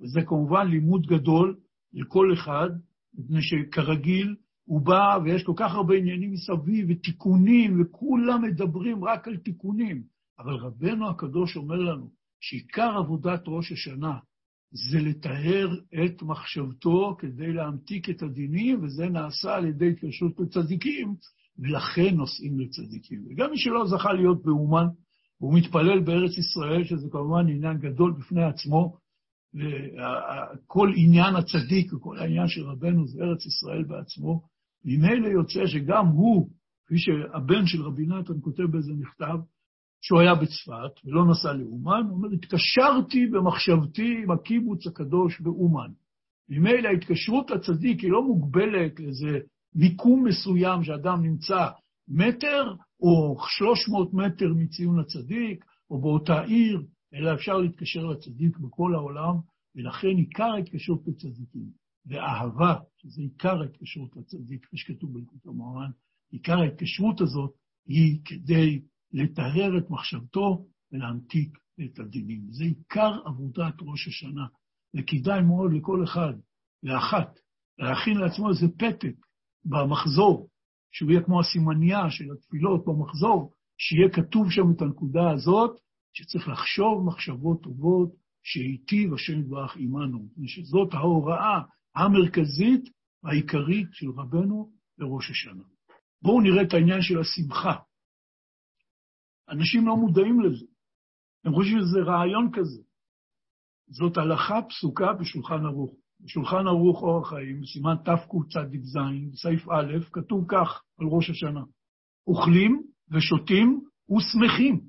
וזה כמובן לימוד גדול לכל אחד, מפני שכרגיל הוא בא ויש כל כך הרבה עניינים מסביב ותיקונים, וכולם מדברים רק על תיקונים. אבל רבנו הקדוש אומר לנו שעיקר עבודת ראש השנה זה לטהר את מחשבתו כדי להמתיק את הדינים, וזה נעשה על ידי התקשרות לצדיקים, ולכן נוסעים לצדיקים. וגם מי שלא זכה להיות באומן, הוא מתפלל בארץ ישראל, שזה כמובן עניין גדול בפני עצמו, וכל עניין הצדיק וכל העניין של רבנו זה ארץ ישראל בעצמו, ממילא יוצא שגם הוא, כפי שהבן של רבי נתן כותב באיזה מכתב, שהוא היה בצפת ולא נסע לאומן, הוא אומר, התקשרתי במחשבתי עם הקיבוץ הקדוש באומן. ממילא ההתקשרות לצדיק היא לא מוגבלת לאיזה מיקום מסוים שאדם נמצא מטר או 300 מטר מציון הצדיק, או באותה עיר, אלא אפשר להתקשר לצדיק בכל העולם, ולכן עיקר ההתקשרות לצדיקים, ואהבה, שזה עיקר ההתקשרות לצדיק, כפי שכתוב בלכות המוהר"ן, עיקר ההתקשרות הזאת היא כדי לטהר את מחשבתו ולהמתיק את הדינים. זה עיקר עבודת ראש השנה, וכדאי מאוד לכל אחד, לאחת, להכין לעצמו איזה פתק במחזור, שהוא יהיה כמו הסימניה של התפילות במחזור, שיהיה כתוב שם את הנקודה הזאת, שצריך לחשוב מחשבות טובות, שהיטיב השם יתברך עמנו, ושזאת ההוראה המרכזית והעיקרית של רבנו לראש השנה. בואו נראה את העניין של השמחה. אנשים לא מודעים לזה. הם חושבים שזה רעיון כזה. זאת הלכה פסוקה בשולחן ערוך. בשולחן ערוך אורח חיים, סימן תקצ"ז, סעיף א', כתוב כך על ראש השנה: אוכלים ושותים ושמחים,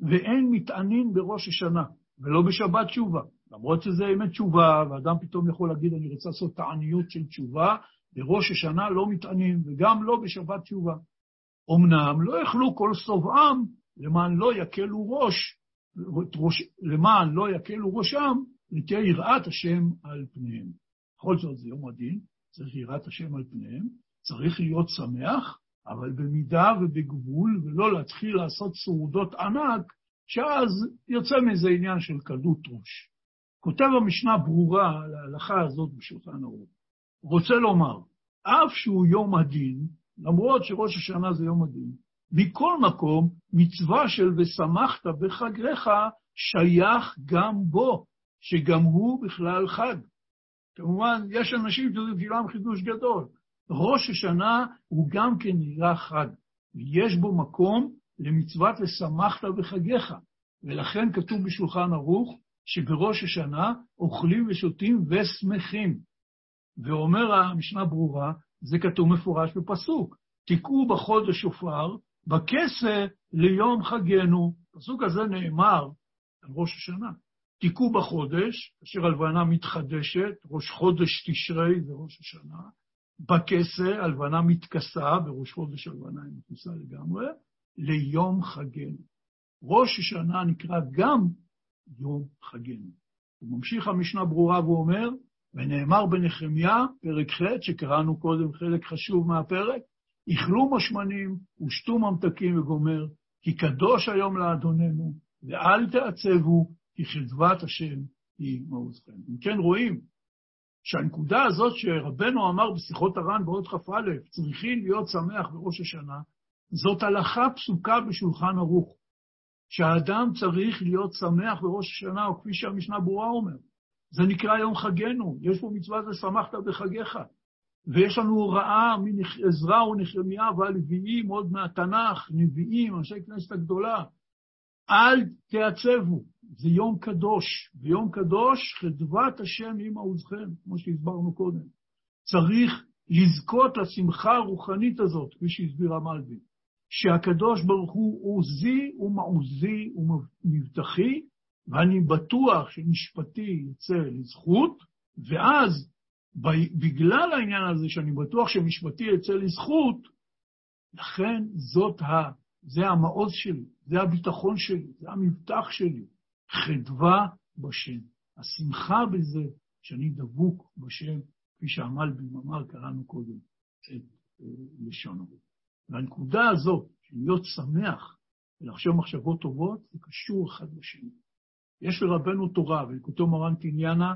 ואין מטענין בראש השנה, ולא בשבת תשובה. למרות שזה ימי תשובה, ואדם פתאום יכול להגיד, אני רוצה לעשות תעניות של תשובה, בראש השנה לא מטענים, וגם לא בשבת תשובה. אמנם לא יכלו כל שובעם, למען לא יקלו ראש, ראש, למען לא יקלו ראשם, ותהיה יראת השם על פניהם. בכל זאת זה יום הדין, צריך יראת השם על פניהם, צריך להיות שמח, אבל במידה ובגבול, ולא להתחיל לעשות סעודות ענק, שאז יוצא מזה עניין של קלות ראש. כותב המשנה ברורה על ההלכה הזאת בשולחן ערוך. רוצה לומר, אף שהוא יום הדין, למרות שראש השנה זה יום הדין, מכל מקום, מצווה של ושמחת בחגך שייך גם בו, שגם הוא בכלל חג. כמובן, יש אנשים שזה בשבילם חידוש גדול. ראש השנה הוא גם כן נראה חג, ויש בו מקום למצוות ושמחת בחגיך. ולכן כתוב בשולחן ערוך שבראש השנה אוכלים ושותים ושמחים. ואומר המשנה ברורה, זה כתוב מפורש בפסוק, תקעו בחודש שופר, בכסה ליום חגנו. הפסוק הזה נאמר על ראש השנה. תיקעו בחודש, אשר הלבנה מתחדשת, ראש חודש תשרי זה ראש השנה, בכסה הלבנה מתכסה, בראש חודש הלבנה היא מתכסה לגמרי, ליום חגנו. ראש השנה נקרא גם יום חגנו. הוא ממשיך המשנה ברורה ואומר, ונאמר בנחמיה, פרק ח', שקראנו קודם חלק חשוב מהפרק, איכלו משמנים ושתו ממתקים וגומר, כי קדוש היום לאדוננו, ואל תעצבו, כי חדבת השם היא מעוזכם. אם כן רואים שהנקודה הזאת שרבנו אמר בשיחות הר"ן בעוד כ"א, צריכים להיות שמח בראש השנה, זאת הלכה פסוקה בשולחן ערוך, שהאדם צריך להיות שמח בראש השנה, או כפי שהמשנה ברורה אומר. זה נקרא יום חגנו, יש פה מצווה זה שמחת בחגיך. ויש לנו הוראה מעזרא ונחמיה והלוויים, עוד מהתנ"ך, נביאים, אנשי כנסת הגדולה. אל תעצבו, זה יום קדוש, ויום קדוש חדבת השם עם עוזכם, כמו שהסברנו קודם. צריך לזכות לשמחה הרוחנית הזאת, כפי שהסביר המלבי, שהקדוש ברוך הוא עוזי ומעוזי ומבטחי, ואני בטוח שמשפטי יצא לזכות, ואז בגלל העניין הזה שאני בטוח שמשפטי יצא לזכות, לכן זאת ה... זה המעוז שלי, זה הביטחון שלי, זה המבטח שלי. חדווה בשם. השמחה בזה שאני דבוק בשם, כפי שהמלבים אמר, קראנו קודם את אה, הרב. והנקודה הזאת, של להיות שמח ולחשוב מחשבות טובות, זה קשור אחד לשני. יש לרבנו תורה, ולכותו מרן תניאנה,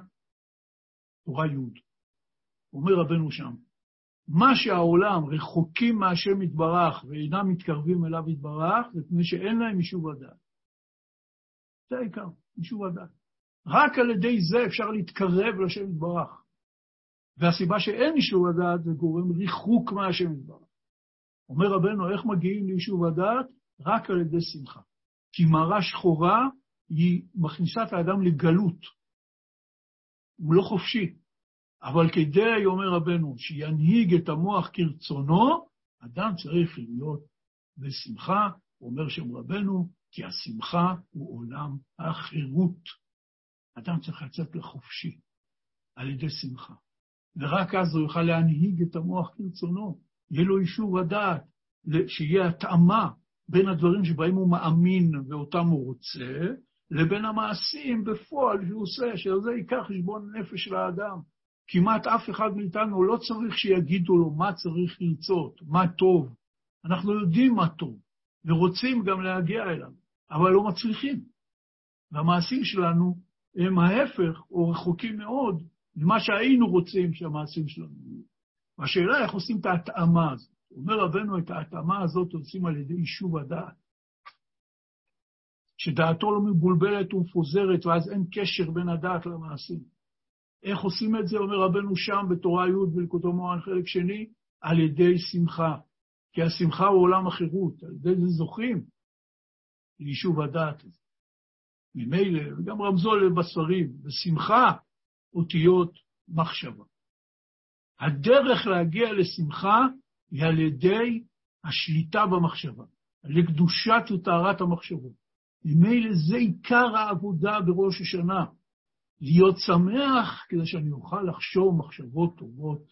תורה י'. אומר רבנו שם, מה שהעולם רחוקים מהשם יתברך ואינם מתקרבים אליו יתברך, זה פני שאין להם יישוב הדעת. זה העיקר, יישוב הדעת. רק על ידי זה אפשר להתקרב לשם יתברך. והסיבה שאין יישוב הדעת זה גורם ריחוק מהשם יתברך. אומר רבנו, איך מגיעים ליישוב הדעת? רק על ידי שמחה. כי מראה שחורה היא מכניסה את האדם לגלות. הוא לא חופשי. אבל כדי, אומר רבנו, שינהיג את המוח כרצונו, אדם צריך להיות בשמחה, אומר שם רבנו, כי השמחה הוא עולם החירות. אדם צריך לצאת לחופשי על ידי שמחה, ורק אז הוא יוכל להנהיג את המוח כרצונו, יהיה לו אישור הדעת, שיהיה התאמה בין הדברים שבהם הוא מאמין ואותם הוא רוצה, לבין המעשים בפועל שהוא עושה, שזה ייקח חשבון נפש של האדם. כמעט אף אחד מאיתנו לא צריך שיגידו לו מה צריך לרצות, מה טוב. אנחנו יודעים מה טוב, ורוצים גם להגיע אליו, אבל לא מצליחים. והמעשים שלנו הם ההפך, או רחוקים מאוד, ממה שהיינו רוצים שהמעשים שלנו יהיו. והשאלה איך עושים את ההתאמה הזאת. אומר רבנו, את ההתאמה הזאת עושים על ידי יישוב הדעת. שדעתו לא מבולבלת ומפוזרת, ואז אין קשר בין הדעת למעשים. איך עושים את זה, אומר רבנו שם בתורה י' בלקוטו מורן חלק שני? על ידי שמחה. כי השמחה הוא עולם החירות, על ידי זה זוכים ליישוב הדעת הזה. ממילא, וגם רמזו לבשרים, בשמחה אותיות מחשבה. הדרך להגיע לשמחה היא על ידי השליטה במחשבה, על ידי קדושת וטהרת המחשבות. ממילא זה עיקר העבודה בראש השנה. להיות שמח כדי שאני אוכל לחשוב מחשבות טובות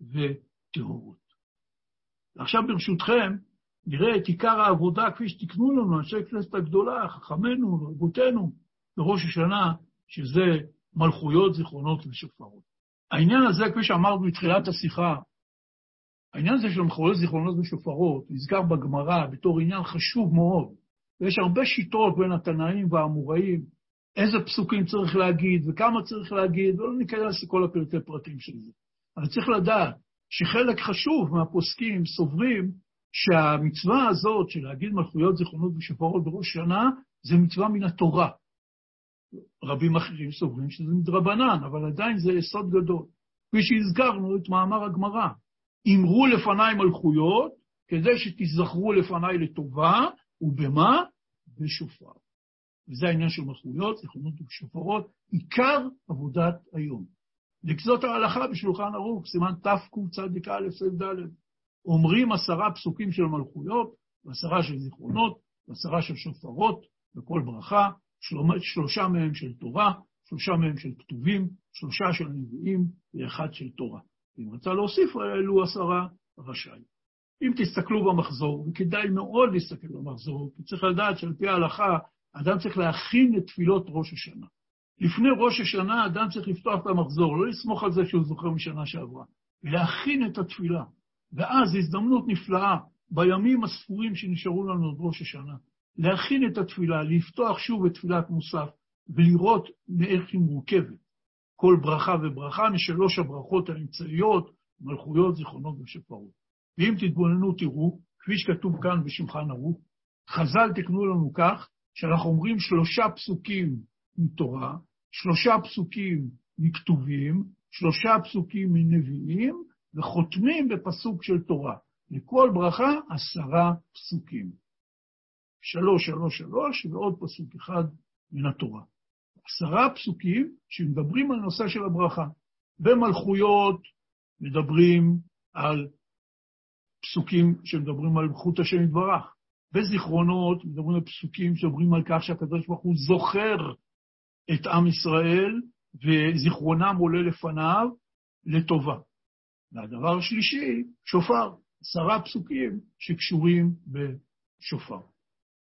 וטהורות. עכשיו ברשותכם, נראה את עיקר העבודה כפי שתיקנו לנו אנשי כנסת הגדולה, חכמינו ורבותינו, בראש השנה, שזה מלכויות, זיכרונות ושופרות. העניין הזה, כפי שאמרנו בתחילת השיחה, העניין הזה של מלכויות, זיכרונות ושופרות נזכר בגמרא בתור עניין חשוב מאוד, ויש הרבה שיטות בין התנאים והאמוראים איזה פסוקים צריך להגיד וכמה צריך להגיד, ולא ניכנס לכל הפרטי פרטים של זה. אבל צריך לדעת שחלק חשוב מהפוסקים סוברים שהמצווה הזאת של להגיד מלכויות, זיכרונות ושפרות בראש שנה, זה מצווה מן התורה. רבים אחרים סוברים שזה מדרבנן, אבל עדיין זה יסוד גדול. כפי שהזכרנו את מאמר הגמרא. אמרו לפניי מלכויות, כדי שתזכרו לפניי לטובה, ובמה? בשופר. וזה העניין של מלכויות, זיכרונות ושופרות, עיקר עבודת היום. לקזות ההלכה בשולחן ערוך, סימן תקצ"א ס"ד. אומרים עשרה פסוקים של מלכויות, ועשרה של זיכרונות, ועשרה של שופרות, בכל ברכה, שלושה מהם של תורה, שלושה מהם של כתובים, שלושה של נביאים ואחד של תורה. אם רצה להוסיף אלו עשרה, רשאי. אם תסתכלו במחזור, וכדאי מאוד להסתכל במחזור, כי צריך לדעת שעל פי ההלכה, אדם צריך להכין את תפילות ראש השנה. לפני ראש השנה אדם צריך לפתוח את המחזור, לא לסמוך על זה שהוא זוכר משנה שעברה, ולהכין את התפילה. ואז הזדמנות נפלאה, בימים הספורים שנשארו לנו עד ראש השנה, להכין את התפילה, לפתוח שוב את תפילת מוסף, ולראות מאיך היא מורכבת. כל ברכה וברכה משלוש הברכות האמצעיות, מלכויות, זיכרונות ושפרות. ואם תתבוננו, תראו, כפי שכתוב כאן בשולחן ערוך, חז"ל תקנו לנו כך, שאנחנו אומרים שלושה פסוקים מתורה, שלושה פסוקים מכתובים, שלושה פסוקים מנביאים, וחותמים בפסוק של תורה. לכל ברכה עשרה פסוקים. שלוש, שלוש, שלוש, ועוד פסוק אחד מן התורה. עשרה פסוקים שמדברים על נושא של הברכה. במלכויות מדברים על פסוקים שמדברים על חוט השם יתברך. בזיכרונות מדברים על פסוקים שמדברים על כך שהקדוש ברוך הוא זוכר את עם ישראל, וזיכרונם עולה לפניו לטובה. והדבר השלישי, שופר, עשרה פסוקים שקשורים בשופר.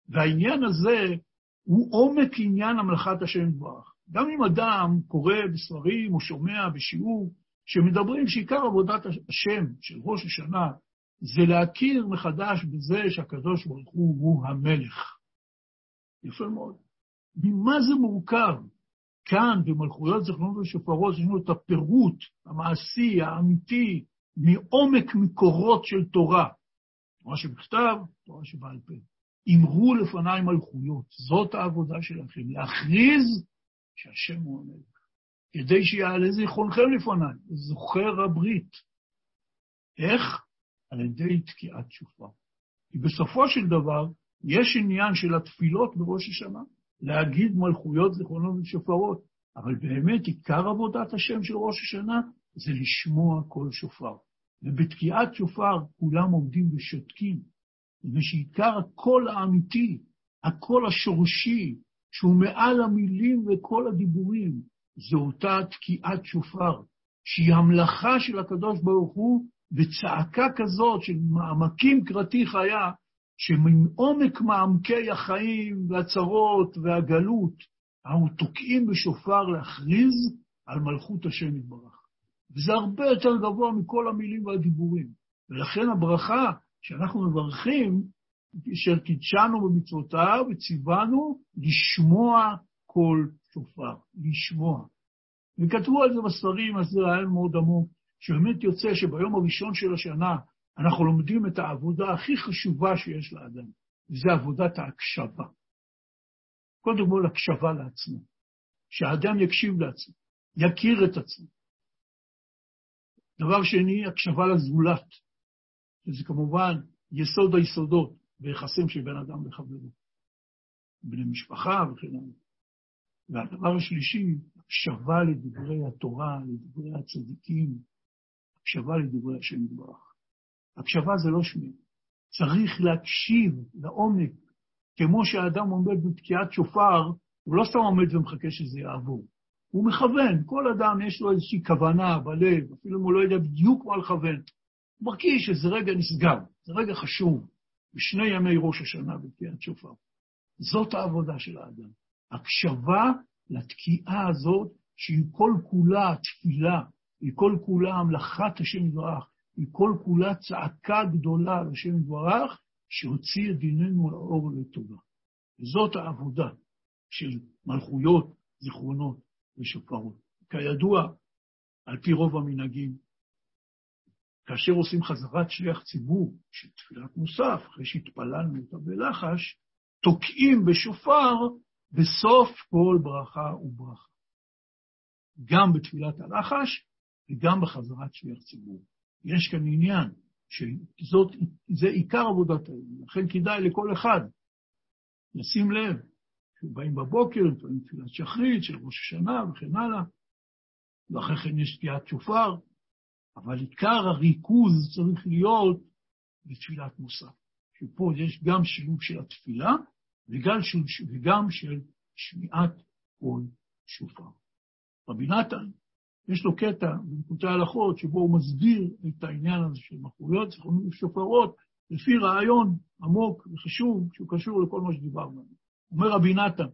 והעניין הזה הוא עומק עניין המלאכת השם יתברך. גם אם אדם קורא בספרים או שומע בשיעור שמדברים שעיקר עבודת השם של ראש השנה זה להכיר מחדש בזה שהקדוש ברוך הוא הוא המלך. יפה מאוד. ממה זה מורכב? כאן, במלכויות זכרונות ושופרות, יש לנו את הפירוט המעשי, האמיתי, מעומק מקורות של תורה. תורה שבכתב, תורה שבעל פה. אמרו לפניי מלכויות, זאת העבודה שלכם, להכריז שהשם הוא המלך, כדי שיעלה זיכרונכם לפניי, זוכר הברית. איך? על ידי תקיעת שופר. כי בסופו של דבר, יש עניין של התפילות בראש השנה, להגיד מלכויות, זיכרונות ושופרות, אבל באמת עיקר עבודת השם של ראש השנה זה לשמוע כל שופר. ובתקיעת שופר כולם עומדים ושותקים, ושעיקר הקול האמיתי, הקול השורשי, שהוא מעל המילים וכל הדיבורים, זו אותה תקיעת שופר, שהיא המלאכה של הקדוש ברוך הוא בצעקה כזאת של מעמקים קראתי חיה, שמעומק מעמקי החיים והצרות והגלות, אנחנו תוקעים בשופר להכריז על מלכות השם יתברך. וזה הרבה יותר גבוה מכל המילים והדיבורים. ולכן הברכה שאנחנו מברכים, אשר קידשנו במצוותיו וציוונו לשמוע כל שופר, לשמוע. וכתבו על זה בספרים, אז זה רעיון מאוד עמוק, שבאמת יוצא שביום הראשון של השנה אנחנו לומדים את העבודה הכי חשובה שיש לאדם, וזה עבודת ההקשבה. קודם כל, הקשבה לעצמו, שהאדם יקשיב לעצמו, יכיר את עצמו. דבר שני, הקשבה לזולת, שזה כמובן יסוד היסודות ביחסים של בן אדם לחברו, בני משפחה וכן הלאה. והדבר השלישי, הקשבה לדברי התורה, לדברי הצדיקים, הקשבה לדברי השם יתברך. הקשבה זה לא שמיעה. צריך להקשיב לעומק, כמו שהאדם עומד בתקיעת שופר, הוא לא סתם עומד ומחכה שזה יעבור. הוא מכוון, כל אדם יש לו איזושהי כוונה בלב, אפילו אם הוא לא יודע בדיוק מה לכוון. הוא מרגיש שזה רגע נסגר, זה רגע חשוב, בשני ימי ראש השנה בתקיעת שופר. זאת העבודה של האדם. הקשבה לתקיעה הזאת, שהיא כל כולה תפילה, היא כל כולה המלאכת השם יתברך, היא כל כולה צעקה גדולה לשם יתברך, שהוציא את דיננו לאור לטובה. וזאת העבודה של מלכויות, זיכרונות ושופרות. כידוע, על פי רוב המנהגים, כאשר עושים חזרת שליח ציבור של תפילת מוסף, אחרי שהתפללנו אותה בלחש, תוקעים בשופר בסוף כל ברכה וברכה. גם בתפילת הלחש וגם בחזרת שליח ציבור. יש כאן עניין שזה עיקר עבודת האלוהים, לכן כדאי לכל אחד לשים לב, כשבאים בבוקר, לפעמים תפילת שחרית של ראש השנה וכן הלאה, ואחרי כן יש תקיעת שופר, אבל עיקר הריכוז צריך להיות בתפילת מוסף. שפה יש גם שילוב של התפילה וגם של, וגם של שמיעת קול שופר. רבי נתן, יש לו קטע בנקודי ההלכות שבו הוא מסביר את העניין הזה של מחרויות, זיכרונות ושופרות, לפי רעיון עמוק וחשוב שהוא קשור לכל מה שדיברנו. אומר רבי נתן,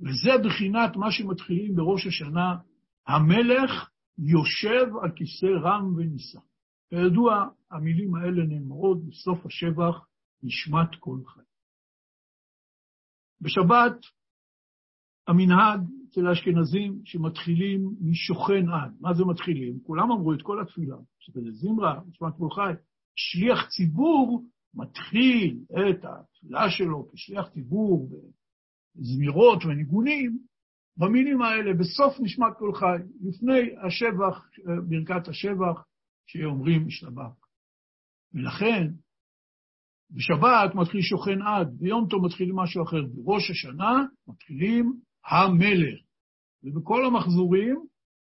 וזה בחינת מה שמתחילים בראש השנה, המלך יושב על כיסא רם ונישא. כידוע, המילים האלה נאמרות בסוף השבח, נשמת כל חי. בשבת, המנהג אצל האשכנזים שמתחילים משוכן עד. מה זה מתחילים? כולם אמרו את כל התפילה, שזה זמרה, נשמת כל חי. שליח ציבור מתחיל את התפילה שלו כשליח ציבור בזמירות וניגונים, במילים האלה, בסוף נשמת כל חי, לפני השבח, ברכת השבח, שאומרים משתבח. ולכן, בשבת מתחיל שוכן עד, ביום טוב מתחילים משהו אחר. בראש השנה מתחילים המלך. ובכל המחזורים,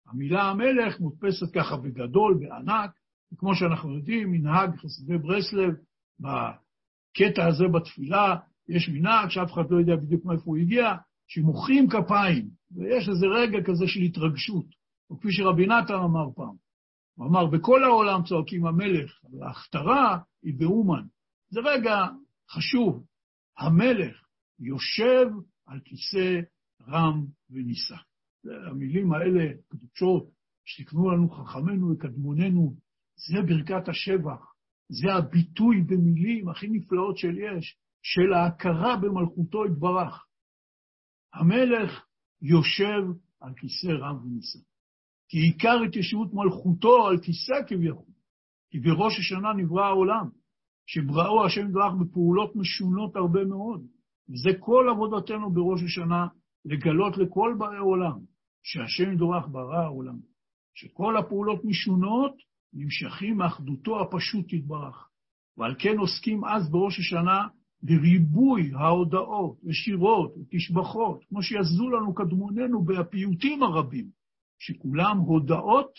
המילה המלך מודפסת ככה בגדול, בענק, וכמו שאנחנו יודעים, מנהג חסידי ברסלב, בקטע הזה בתפילה, יש מנהג שאף אחד לא יודע בדיוק מאיפה הוא הגיע, שמוחאים כפיים, ויש איזה רגע כזה של התרגשות, או כפי שרבי נתן אמר פעם. הוא אמר, בכל העולם צועקים המלך, אבל ההכתרה היא באומן. זה רגע חשוב. המלך יושב על כיסא רם ונישא. המילים האלה קדושות, שתקנו לנו חכמינו וקדמוננו, זה ברכת השבח, זה הביטוי במילים הכי נפלאות של יש, של ההכרה במלכותו יתברך. המלך יושב על כיסא רם ונישא. כי עיקר התיישבות מלכותו על כיסא כביכול, כי בראש השנה נברא העולם, שבראו השם יתברך בפעולות משונות הרבה מאוד. וזה כל עבודתנו בראש השנה, לגלות לכל באי עולם, שהשם יתברך ברא העולם, שכל הפעולות משונות נמשכים מאחדותו הפשוט יתברך. ועל כן עוסקים אז בראש השנה בריבוי ההודעות ושירות ותשבחות, כמו שיעזו לנו קדמוננו בפיוטים הרבים, שכולם הודעות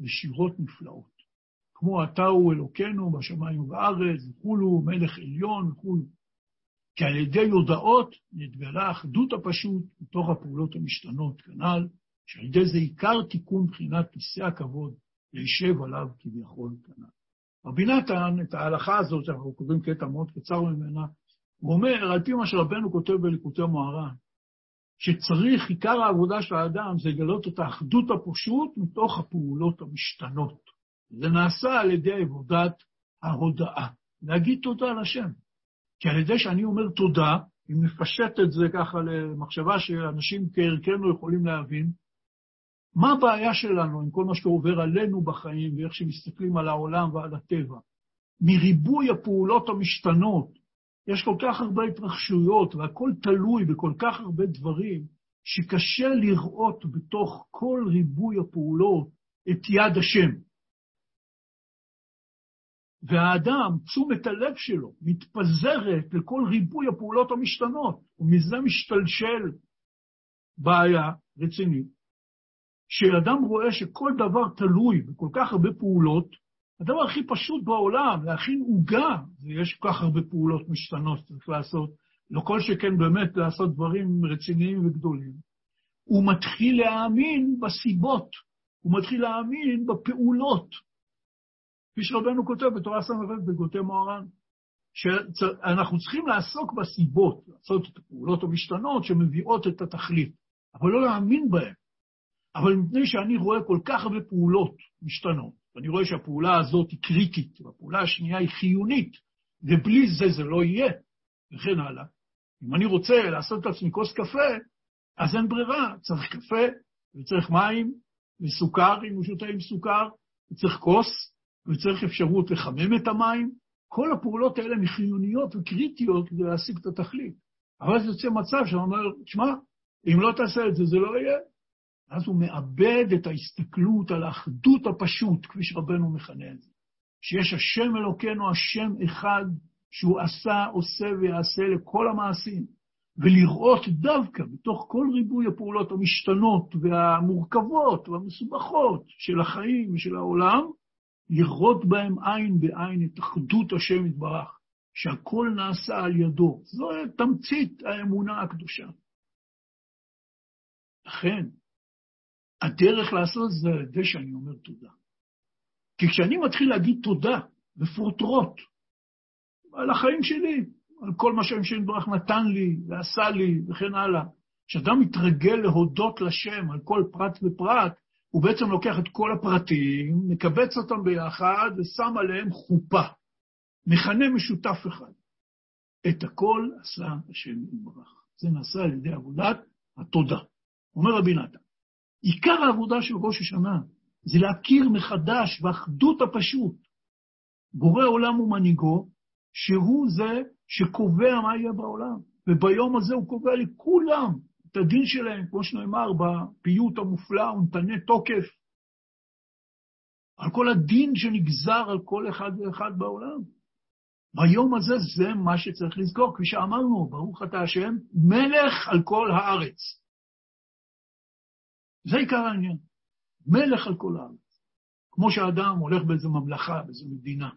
ושירות נפלאות. כמו אתה הוא אלוקינו בשמיים ובארץ, וכולו מלך עליון וכולו. כי על ידי הודעות נתגלה אחדות הפשוט בתוך הפעולות המשתנות כנ"ל, שעל ידי זה עיקר תיקון מבחינת כיסא הכבוד להישב עליו כביכול כנ"ל. רבי נתן, את ההלכה הזאת, שאנחנו קוראים קטע מאוד קצר ממנה, הוא אומר, על פי מה שרבנו כותב בליקוטי מוהר"ן, שצריך, עיקר העבודה של האדם זה לגלות את האחדות הפשוט מתוך הפעולות המשתנות. זה נעשה על ידי עבודת ההודאה. להגיד תודה לשם. כי על ידי שאני אומר תודה, אם נפשט את זה ככה למחשבה שאנשים כערכנו יכולים להבין, מה הבעיה שלנו עם כל מה שעובר עלינו בחיים ואיך שמסתכלים על העולם ועל הטבע? מריבוי הפעולות המשתנות, יש כל כך הרבה התרחשויות והכל תלוי בכל כך הרבה דברים, שקשה לראות בתוך כל ריבוי הפעולות את יד השם. והאדם, תשומת הלב שלו, מתפזרת לכל ריבוי הפעולות המשתנות, ומזה משתלשל בעיה רצינית, שאדם רואה שכל דבר תלוי בכל כך הרבה פעולות, הדבר הכי פשוט בעולם, להכין עוגה, ויש כל כך הרבה פעולות משתנות שצריך לעשות, לא כל שכן באמת לעשות דברים רציניים וגדולים. הוא מתחיל להאמין בסיבות, הוא מתחיל להאמין בפעולות. כפי שרבנו כותב בתורה ס"ב בגותי מוהר"ן, שאנחנו צריכים לעסוק בסיבות, לעשות את הפעולות המשתנות שמביאות את התכלית, אבל לא להאמין בהן. אבל מפני שאני רואה כל כך הרבה פעולות משתנות, ואני רואה שהפעולה הזאת היא קריטית, והפעולה השנייה היא חיונית, ובלי זה זה לא יהיה, וכן הלאה. אם אני רוצה לעשות לעצמי כוס קפה, אז אין ברירה, צריך קפה, וצריך מים, וסוכר, אם הוא שותה עם סוכר, וצריך כוס, וצריך אפשרות לחמם את המים. כל הפעולות האלה הן חיוניות וקריטיות כדי להשיג את התכלית. אבל זה יוצא מצב שאומר, תשמע, אם לא תעשה את זה, זה לא יהיה. אז הוא מאבד את ההסתכלות על האחדות הפשוט, כפי שרבנו מכנה את זה. שיש השם אלוקינו, השם אחד, שהוא עשה, עושה ויעשה לכל המעשים. ולראות דווקא בתוך כל ריבוי הפעולות המשתנות והמורכבות והמסובכות של החיים ושל העולם, לראות בהם עין בעין את אחדות השם יתברך, שהכל נעשה על ידו. זו תמצית האמונה הקדושה. לכן, הדרך לעשות זה על ידי שאני אומר תודה. כי כשאני מתחיל להגיד תודה בפרוטרוט על החיים שלי, על כל מה שהשם יתברך נתן לי ועשה לי וכן הלאה, כשאדם מתרגל להודות לשם על כל פרט ופרט, הוא בעצם לוקח את כל הפרטים, מקבץ אותם ביחד ושם עליהם חופה, מכנה משותף אחד. את הכל עשה השם יתברך. זה נעשה על ידי עבודת התודה. אומר רבי נתן, עיקר העבודה של ראש השנה זה להכיר מחדש באחדות הפשוט. בורא עולם ומנהיגו, שהוא זה שקובע מה יהיה בעולם. וביום הזה הוא קובע לכולם את הדין שלהם, כמו שנאמר בפיוט המופלא, הוא נתנה תוקף. על כל הדין שנגזר על כל אחד ואחד בעולם. ביום הזה זה מה שצריך לזכור, כפי שאמרנו, ברוך אתה השם, מלך על כל הארץ. זה עיקר העניין. מלך על כל הארץ. כמו שאדם הולך באיזו ממלכה, באיזו מדינה.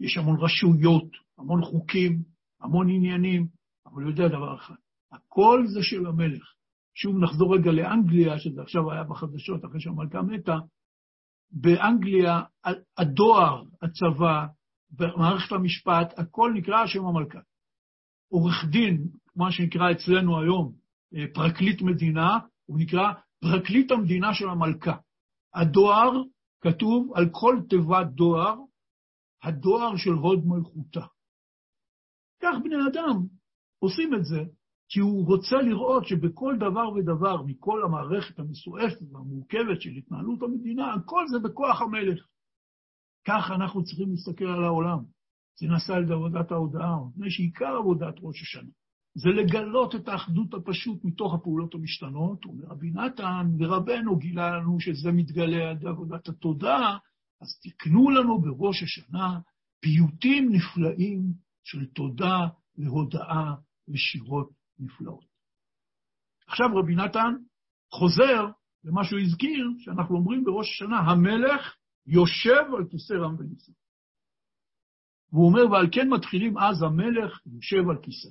יש המון רשויות, המון חוקים, המון עניינים, אבל הוא יודע דבר אחד, הכל זה של המלך. שוב נחזור רגע לאנגליה, שזה עכשיו היה בחדשות אחרי שהמלכה מתה, באנגליה הדואר, הצבא, מערכת המשפט, הכל נקרא על שם המלכה. עורך דין, מה שנקרא אצלנו היום פרקליט מדינה, הוא נקרא פרקליט המדינה של המלכה. הדואר כתוב על כל תיבת דואר, הדואר של הוד מלכותה. כך בני אדם עושים את זה, כי הוא רוצה לראות שבכל דבר ודבר, מכל המערכת המסועפת והמורכבת של התנהלות המדינה, הכל זה בכוח המלך. כך אנחנו צריכים להסתכל על העולם. זה נעשה על ידי עבודת ההודעה, מפני שעיקר עבודת ראש השנה זה לגלות את האחדות הפשוט מתוך הפעולות המשתנות, ורבי נתן ורבנו גילה לנו שזה מתגלה על ידי עבודת התודעה, אז תקנו לנו בראש השנה פיוטים נפלאים של תודה והודאה ושירות נפלאות. עכשיו רבי נתן חוזר למה שהוא הזכיר, שאנחנו אומרים בראש השנה, המלך יושב על כיסא רם וניסה. והוא אומר, ועל כן מתחילים אז המלך יושב על כיסא.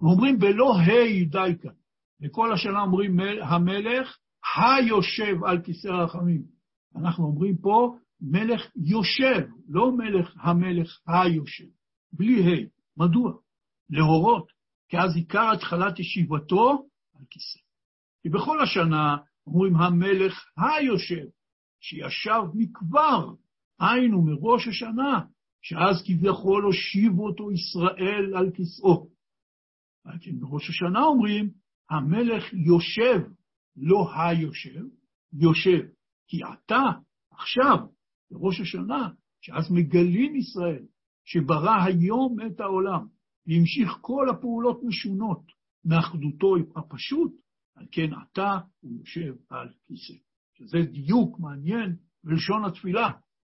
ואומרים, בלא ה' די כאן. וכל השנה אומרים, המלך היושב על כיסא רחמים. אנחנו אומרים פה, מלך יושב, לא מלך המלך היושב, בלי ה'. מדוע? להורות, כי אז עיקר התחלת ישיבתו על כיסא. כי בכל השנה אומרים המלך היושב, שישב מכבר, היינו מראש השנה, שאז כביכול הושיבו אותו ישראל על כיסאו. כן בראש השנה אומרים, המלך יושב, לא היושב, יושב. כי אתה, עכשיו, בראש השנה, שאז מגלים ישראל, שברא היום את העולם, והמשיך כל הפעולות משונות מאחדותו הפשוט, על כן אתה הוא יושב על כיסא. שזה דיוק מעניין בלשון התפילה.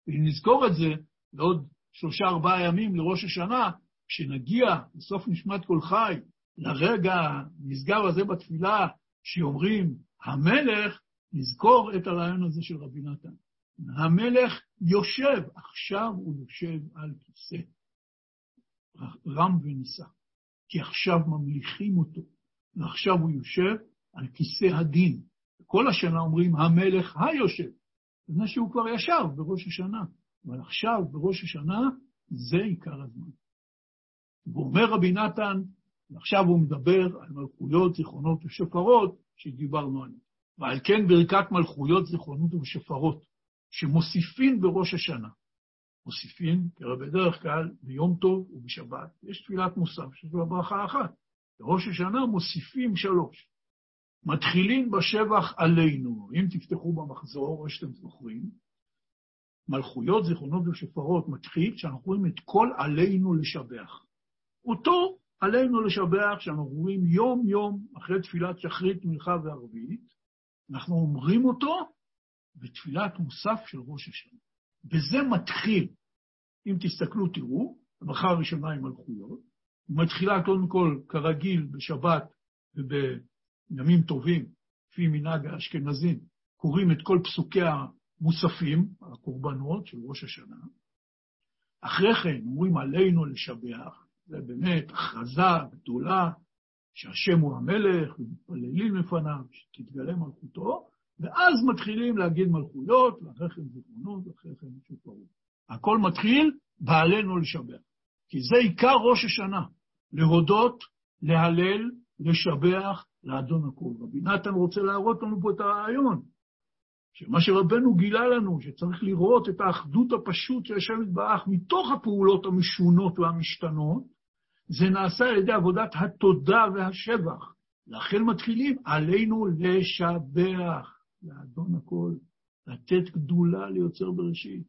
ואם נזכור את זה לעוד שלושה ארבעה ימים לראש השנה, כשנגיע לסוף נשמת כל חי, לרגע הנשגב הזה בתפילה, שאומרים המלך, נזכור את הרעיון הזה של רבי נתן. המלך יושב, עכשיו הוא יושב על כיסא. רם ונישא. כי עכשיו ממליכים אותו, ועכשיו הוא יושב על כיסא הדין. כל השנה אומרים המלך היושב, זה שהוא כבר ישב בראש השנה, אבל עכשיו בראש השנה זה עיקר הזמן. ואומר רבי נתן, ועכשיו הוא מדבר על מלכויות, זיכרונות ושפרות שדיברנו עליהן. ועל כן ברכת מלכויות, זיכרונות ושפרות, שמוסיפים בראש השנה. מוסיפים, כראה בדרך כלל, ביום טוב ובשבת, יש תפילת מוסף, שיש בה ברכה אחת. בראש השנה מוסיפים שלוש. מתחילים בשבח עלינו, אם תפתחו במחזור, או שאתם זוכרים, מלכויות, זיכרונות ושפרות מתחיל כשאנחנו רואים את כל עלינו לשבח. אותו עלינו לשבח שאנחנו רואים יום-יום אחרי תפילת שחרית, מנחה וערבית, אנחנו אומרים אותו בתפילת מוסף של ראש השנה. בזה מתחיל, אם תסתכלו, תראו, הברכה הראשונה היא מלכויות, היא מתחילה קודם כל, כרגיל, בשבת ובימים טובים, לפי מנהג האשכנזים, קוראים את כל פסוקי המוספים, הקורבנות של ראש השנה. אחרי כן אומרים עלינו לשבח, זה באמת הכרזה גדולה שהשם הוא המלך, ומתפללים לפניו, שתתגלה מלכותו, ואז מתחילים להגיד מלכויות, ואחרי כן זיכרונות, ואחרי כן שופרות. הכל מתחיל בעלינו לשבח. כי זה עיקר ראש השנה, להודות, להלל, לשבח לאדון הכול. רבי נתן רוצה להראות לנו פה את הרעיון, שמה שרבנו גילה לנו, שצריך לראות את האחדות הפשוט של השם יתברך מתוך הפעולות המשונות והמשתנות, זה נעשה על ידי עבודת התודה והשבח. לכן מתחילים, עלינו לשבח לאדון הכל, לתת גדולה ליוצר בראשית.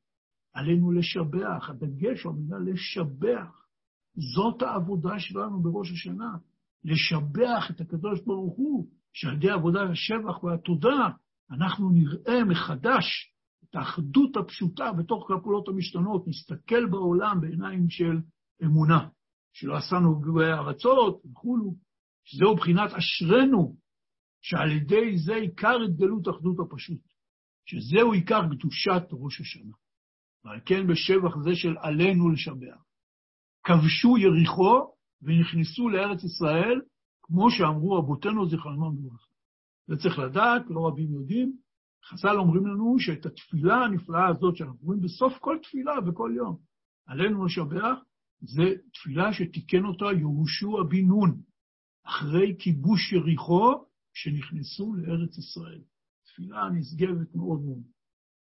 עלינו לשבח, הדגש הוא המילה לשבח. זאת העבודה שלנו בראש השנה, לשבח את הקדוש ברוך הוא, שעל ידי עבודת השבח והתודה אנחנו נראה מחדש את האחדות הפשוטה בתוך הפעולות המשתנות, נסתכל בעולם בעיניים של אמונה, שלא עשינו בארצות וכולו, שזהו בחינת אשרנו, שעל ידי זה עיקר התגלות אחדות הפשוט, שזהו עיקר קדושת ראש השנה. ועל כן בשבח זה של עלינו לשבח. כבשו יריחו ונכנסו לארץ ישראל, כמו שאמרו רבותינו זיכרונם לברכה. זה צריך לדעת, לא רבים יודעים. חז"ל אומרים לנו שאת התפילה הנפלאה הזאת שאנחנו רואים בסוף כל תפילה וכל יום, עלינו לשבח, זה תפילה שתיקן אותה יהושע בן נון, אחרי כיבוש יריחו, כשנכנסו לארץ ישראל. תפילה נשגבת מאוד מאוד.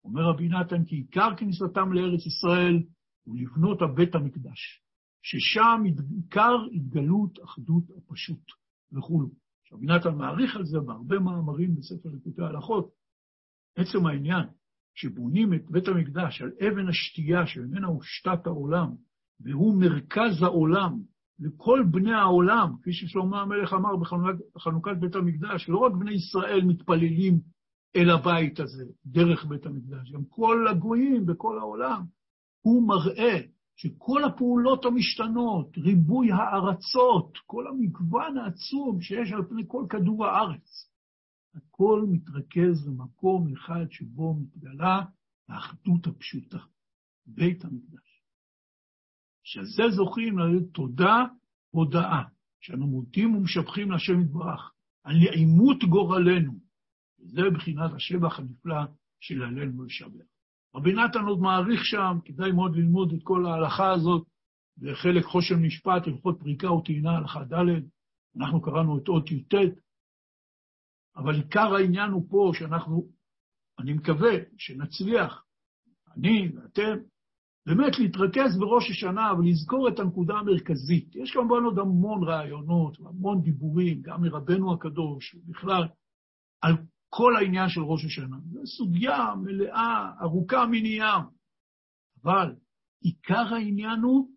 אומר רבי נתן כי עיקר כניסתם לארץ ישראל הוא לבנות הבית המקדש, ששם עיקר התגלות אחדות הפשוט וכולו. רבי נתן מעריך על זה בהרבה מאמרים בספר ליקוטי ההלכות. עצם העניין שבונים את בית המקדש על אבן השתייה שממנה הושתת העולם, והוא מרכז העולם לכל בני העולם, כפי ששלמה המלך אמר בחנוכת בית המקדש, לא רק בני ישראל מתפללים אל הבית הזה, דרך בית המקדש, גם כל הגויים בכל העולם. הוא מראה שכל הפעולות המשתנות, ריבוי הארצות, כל המגוון העצום שיש על פני כל כדור הארץ, הכל מתרכז במקום אחד שבו מתגלה האחדות הפשוטה, בית המקדש. שזה זוכים להגיד תודה, הודאה, שאנו מודים ומשבחים להשם יתברך, על נעימות גורלנו. וזה בחינת השבח הנפלא של עלינו לשבח. רבי נתן עוד מעריך שם, כדאי מאוד ללמוד את כל ההלכה הזאת, זה חלק חושן משפט, הלכות פריקה וטעינה, הלכה ד', אנחנו קראנו את אות י"ט, אבל עיקר העניין הוא פה שאנחנו, אני מקווה שנצליח, אני ואתם, באמת להתרכז בראש השנה ולזכור את הנקודה המרכזית. יש כמובן עוד המון רעיונות והמון דיבורים, גם מרבנו הקדוש, ובכלל, על כל העניין של ראש השנה. זו סוגיה מלאה, ארוכה מנייר. אבל עיקר העניין הוא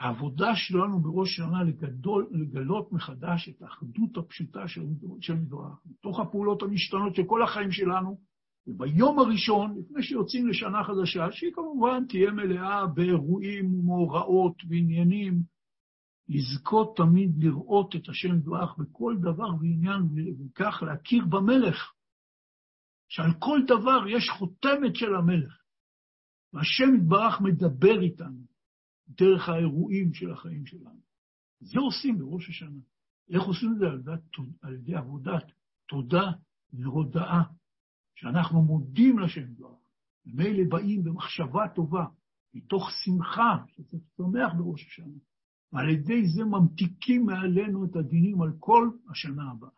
העבודה שלנו בראש השנה לגדול, לגלות מחדש את האחדות הפשוטה של, מדברך, מתוך הפעולות המשתנות של כל החיים שלנו, וביום הראשון, לפני שיוצאים לשנה חדשה, שהיא כמובן תהיה מלאה באירועים ומאורעות ועניינים, לזכות תמיד לראות את השם יתברך בכל דבר ועניין, וכך להכיר במלך, שעל כל דבר יש חותמת של המלך, והשם יתברך מדבר איתנו דרך האירועים של החיים שלנו. זה עושים בראש השנה. איך עושים את זה? על, ידי עבודת תודה והודאה, שאנחנו מודים לשם יתברך, ומילא באים במחשבה טובה, מתוך שמחה, שזה צומח בראש השנה. ועל ידי זה ממתיקים מעלינו את הדינים על כל השנה הבאה.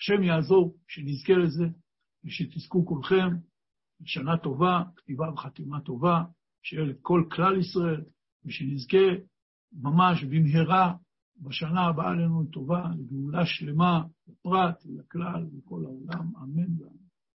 השם יעזור שנזכה לזה, ושתזכו כולכם לשנה טובה, כתיבה וחתימה טובה, שיהיה לכל כלל ישראל, ושנזכה ממש במהרה בשנה הבאה לנו טובה, לגאולה שלמה, לפרט, לכלל, לכל העולם, אמן ואמן.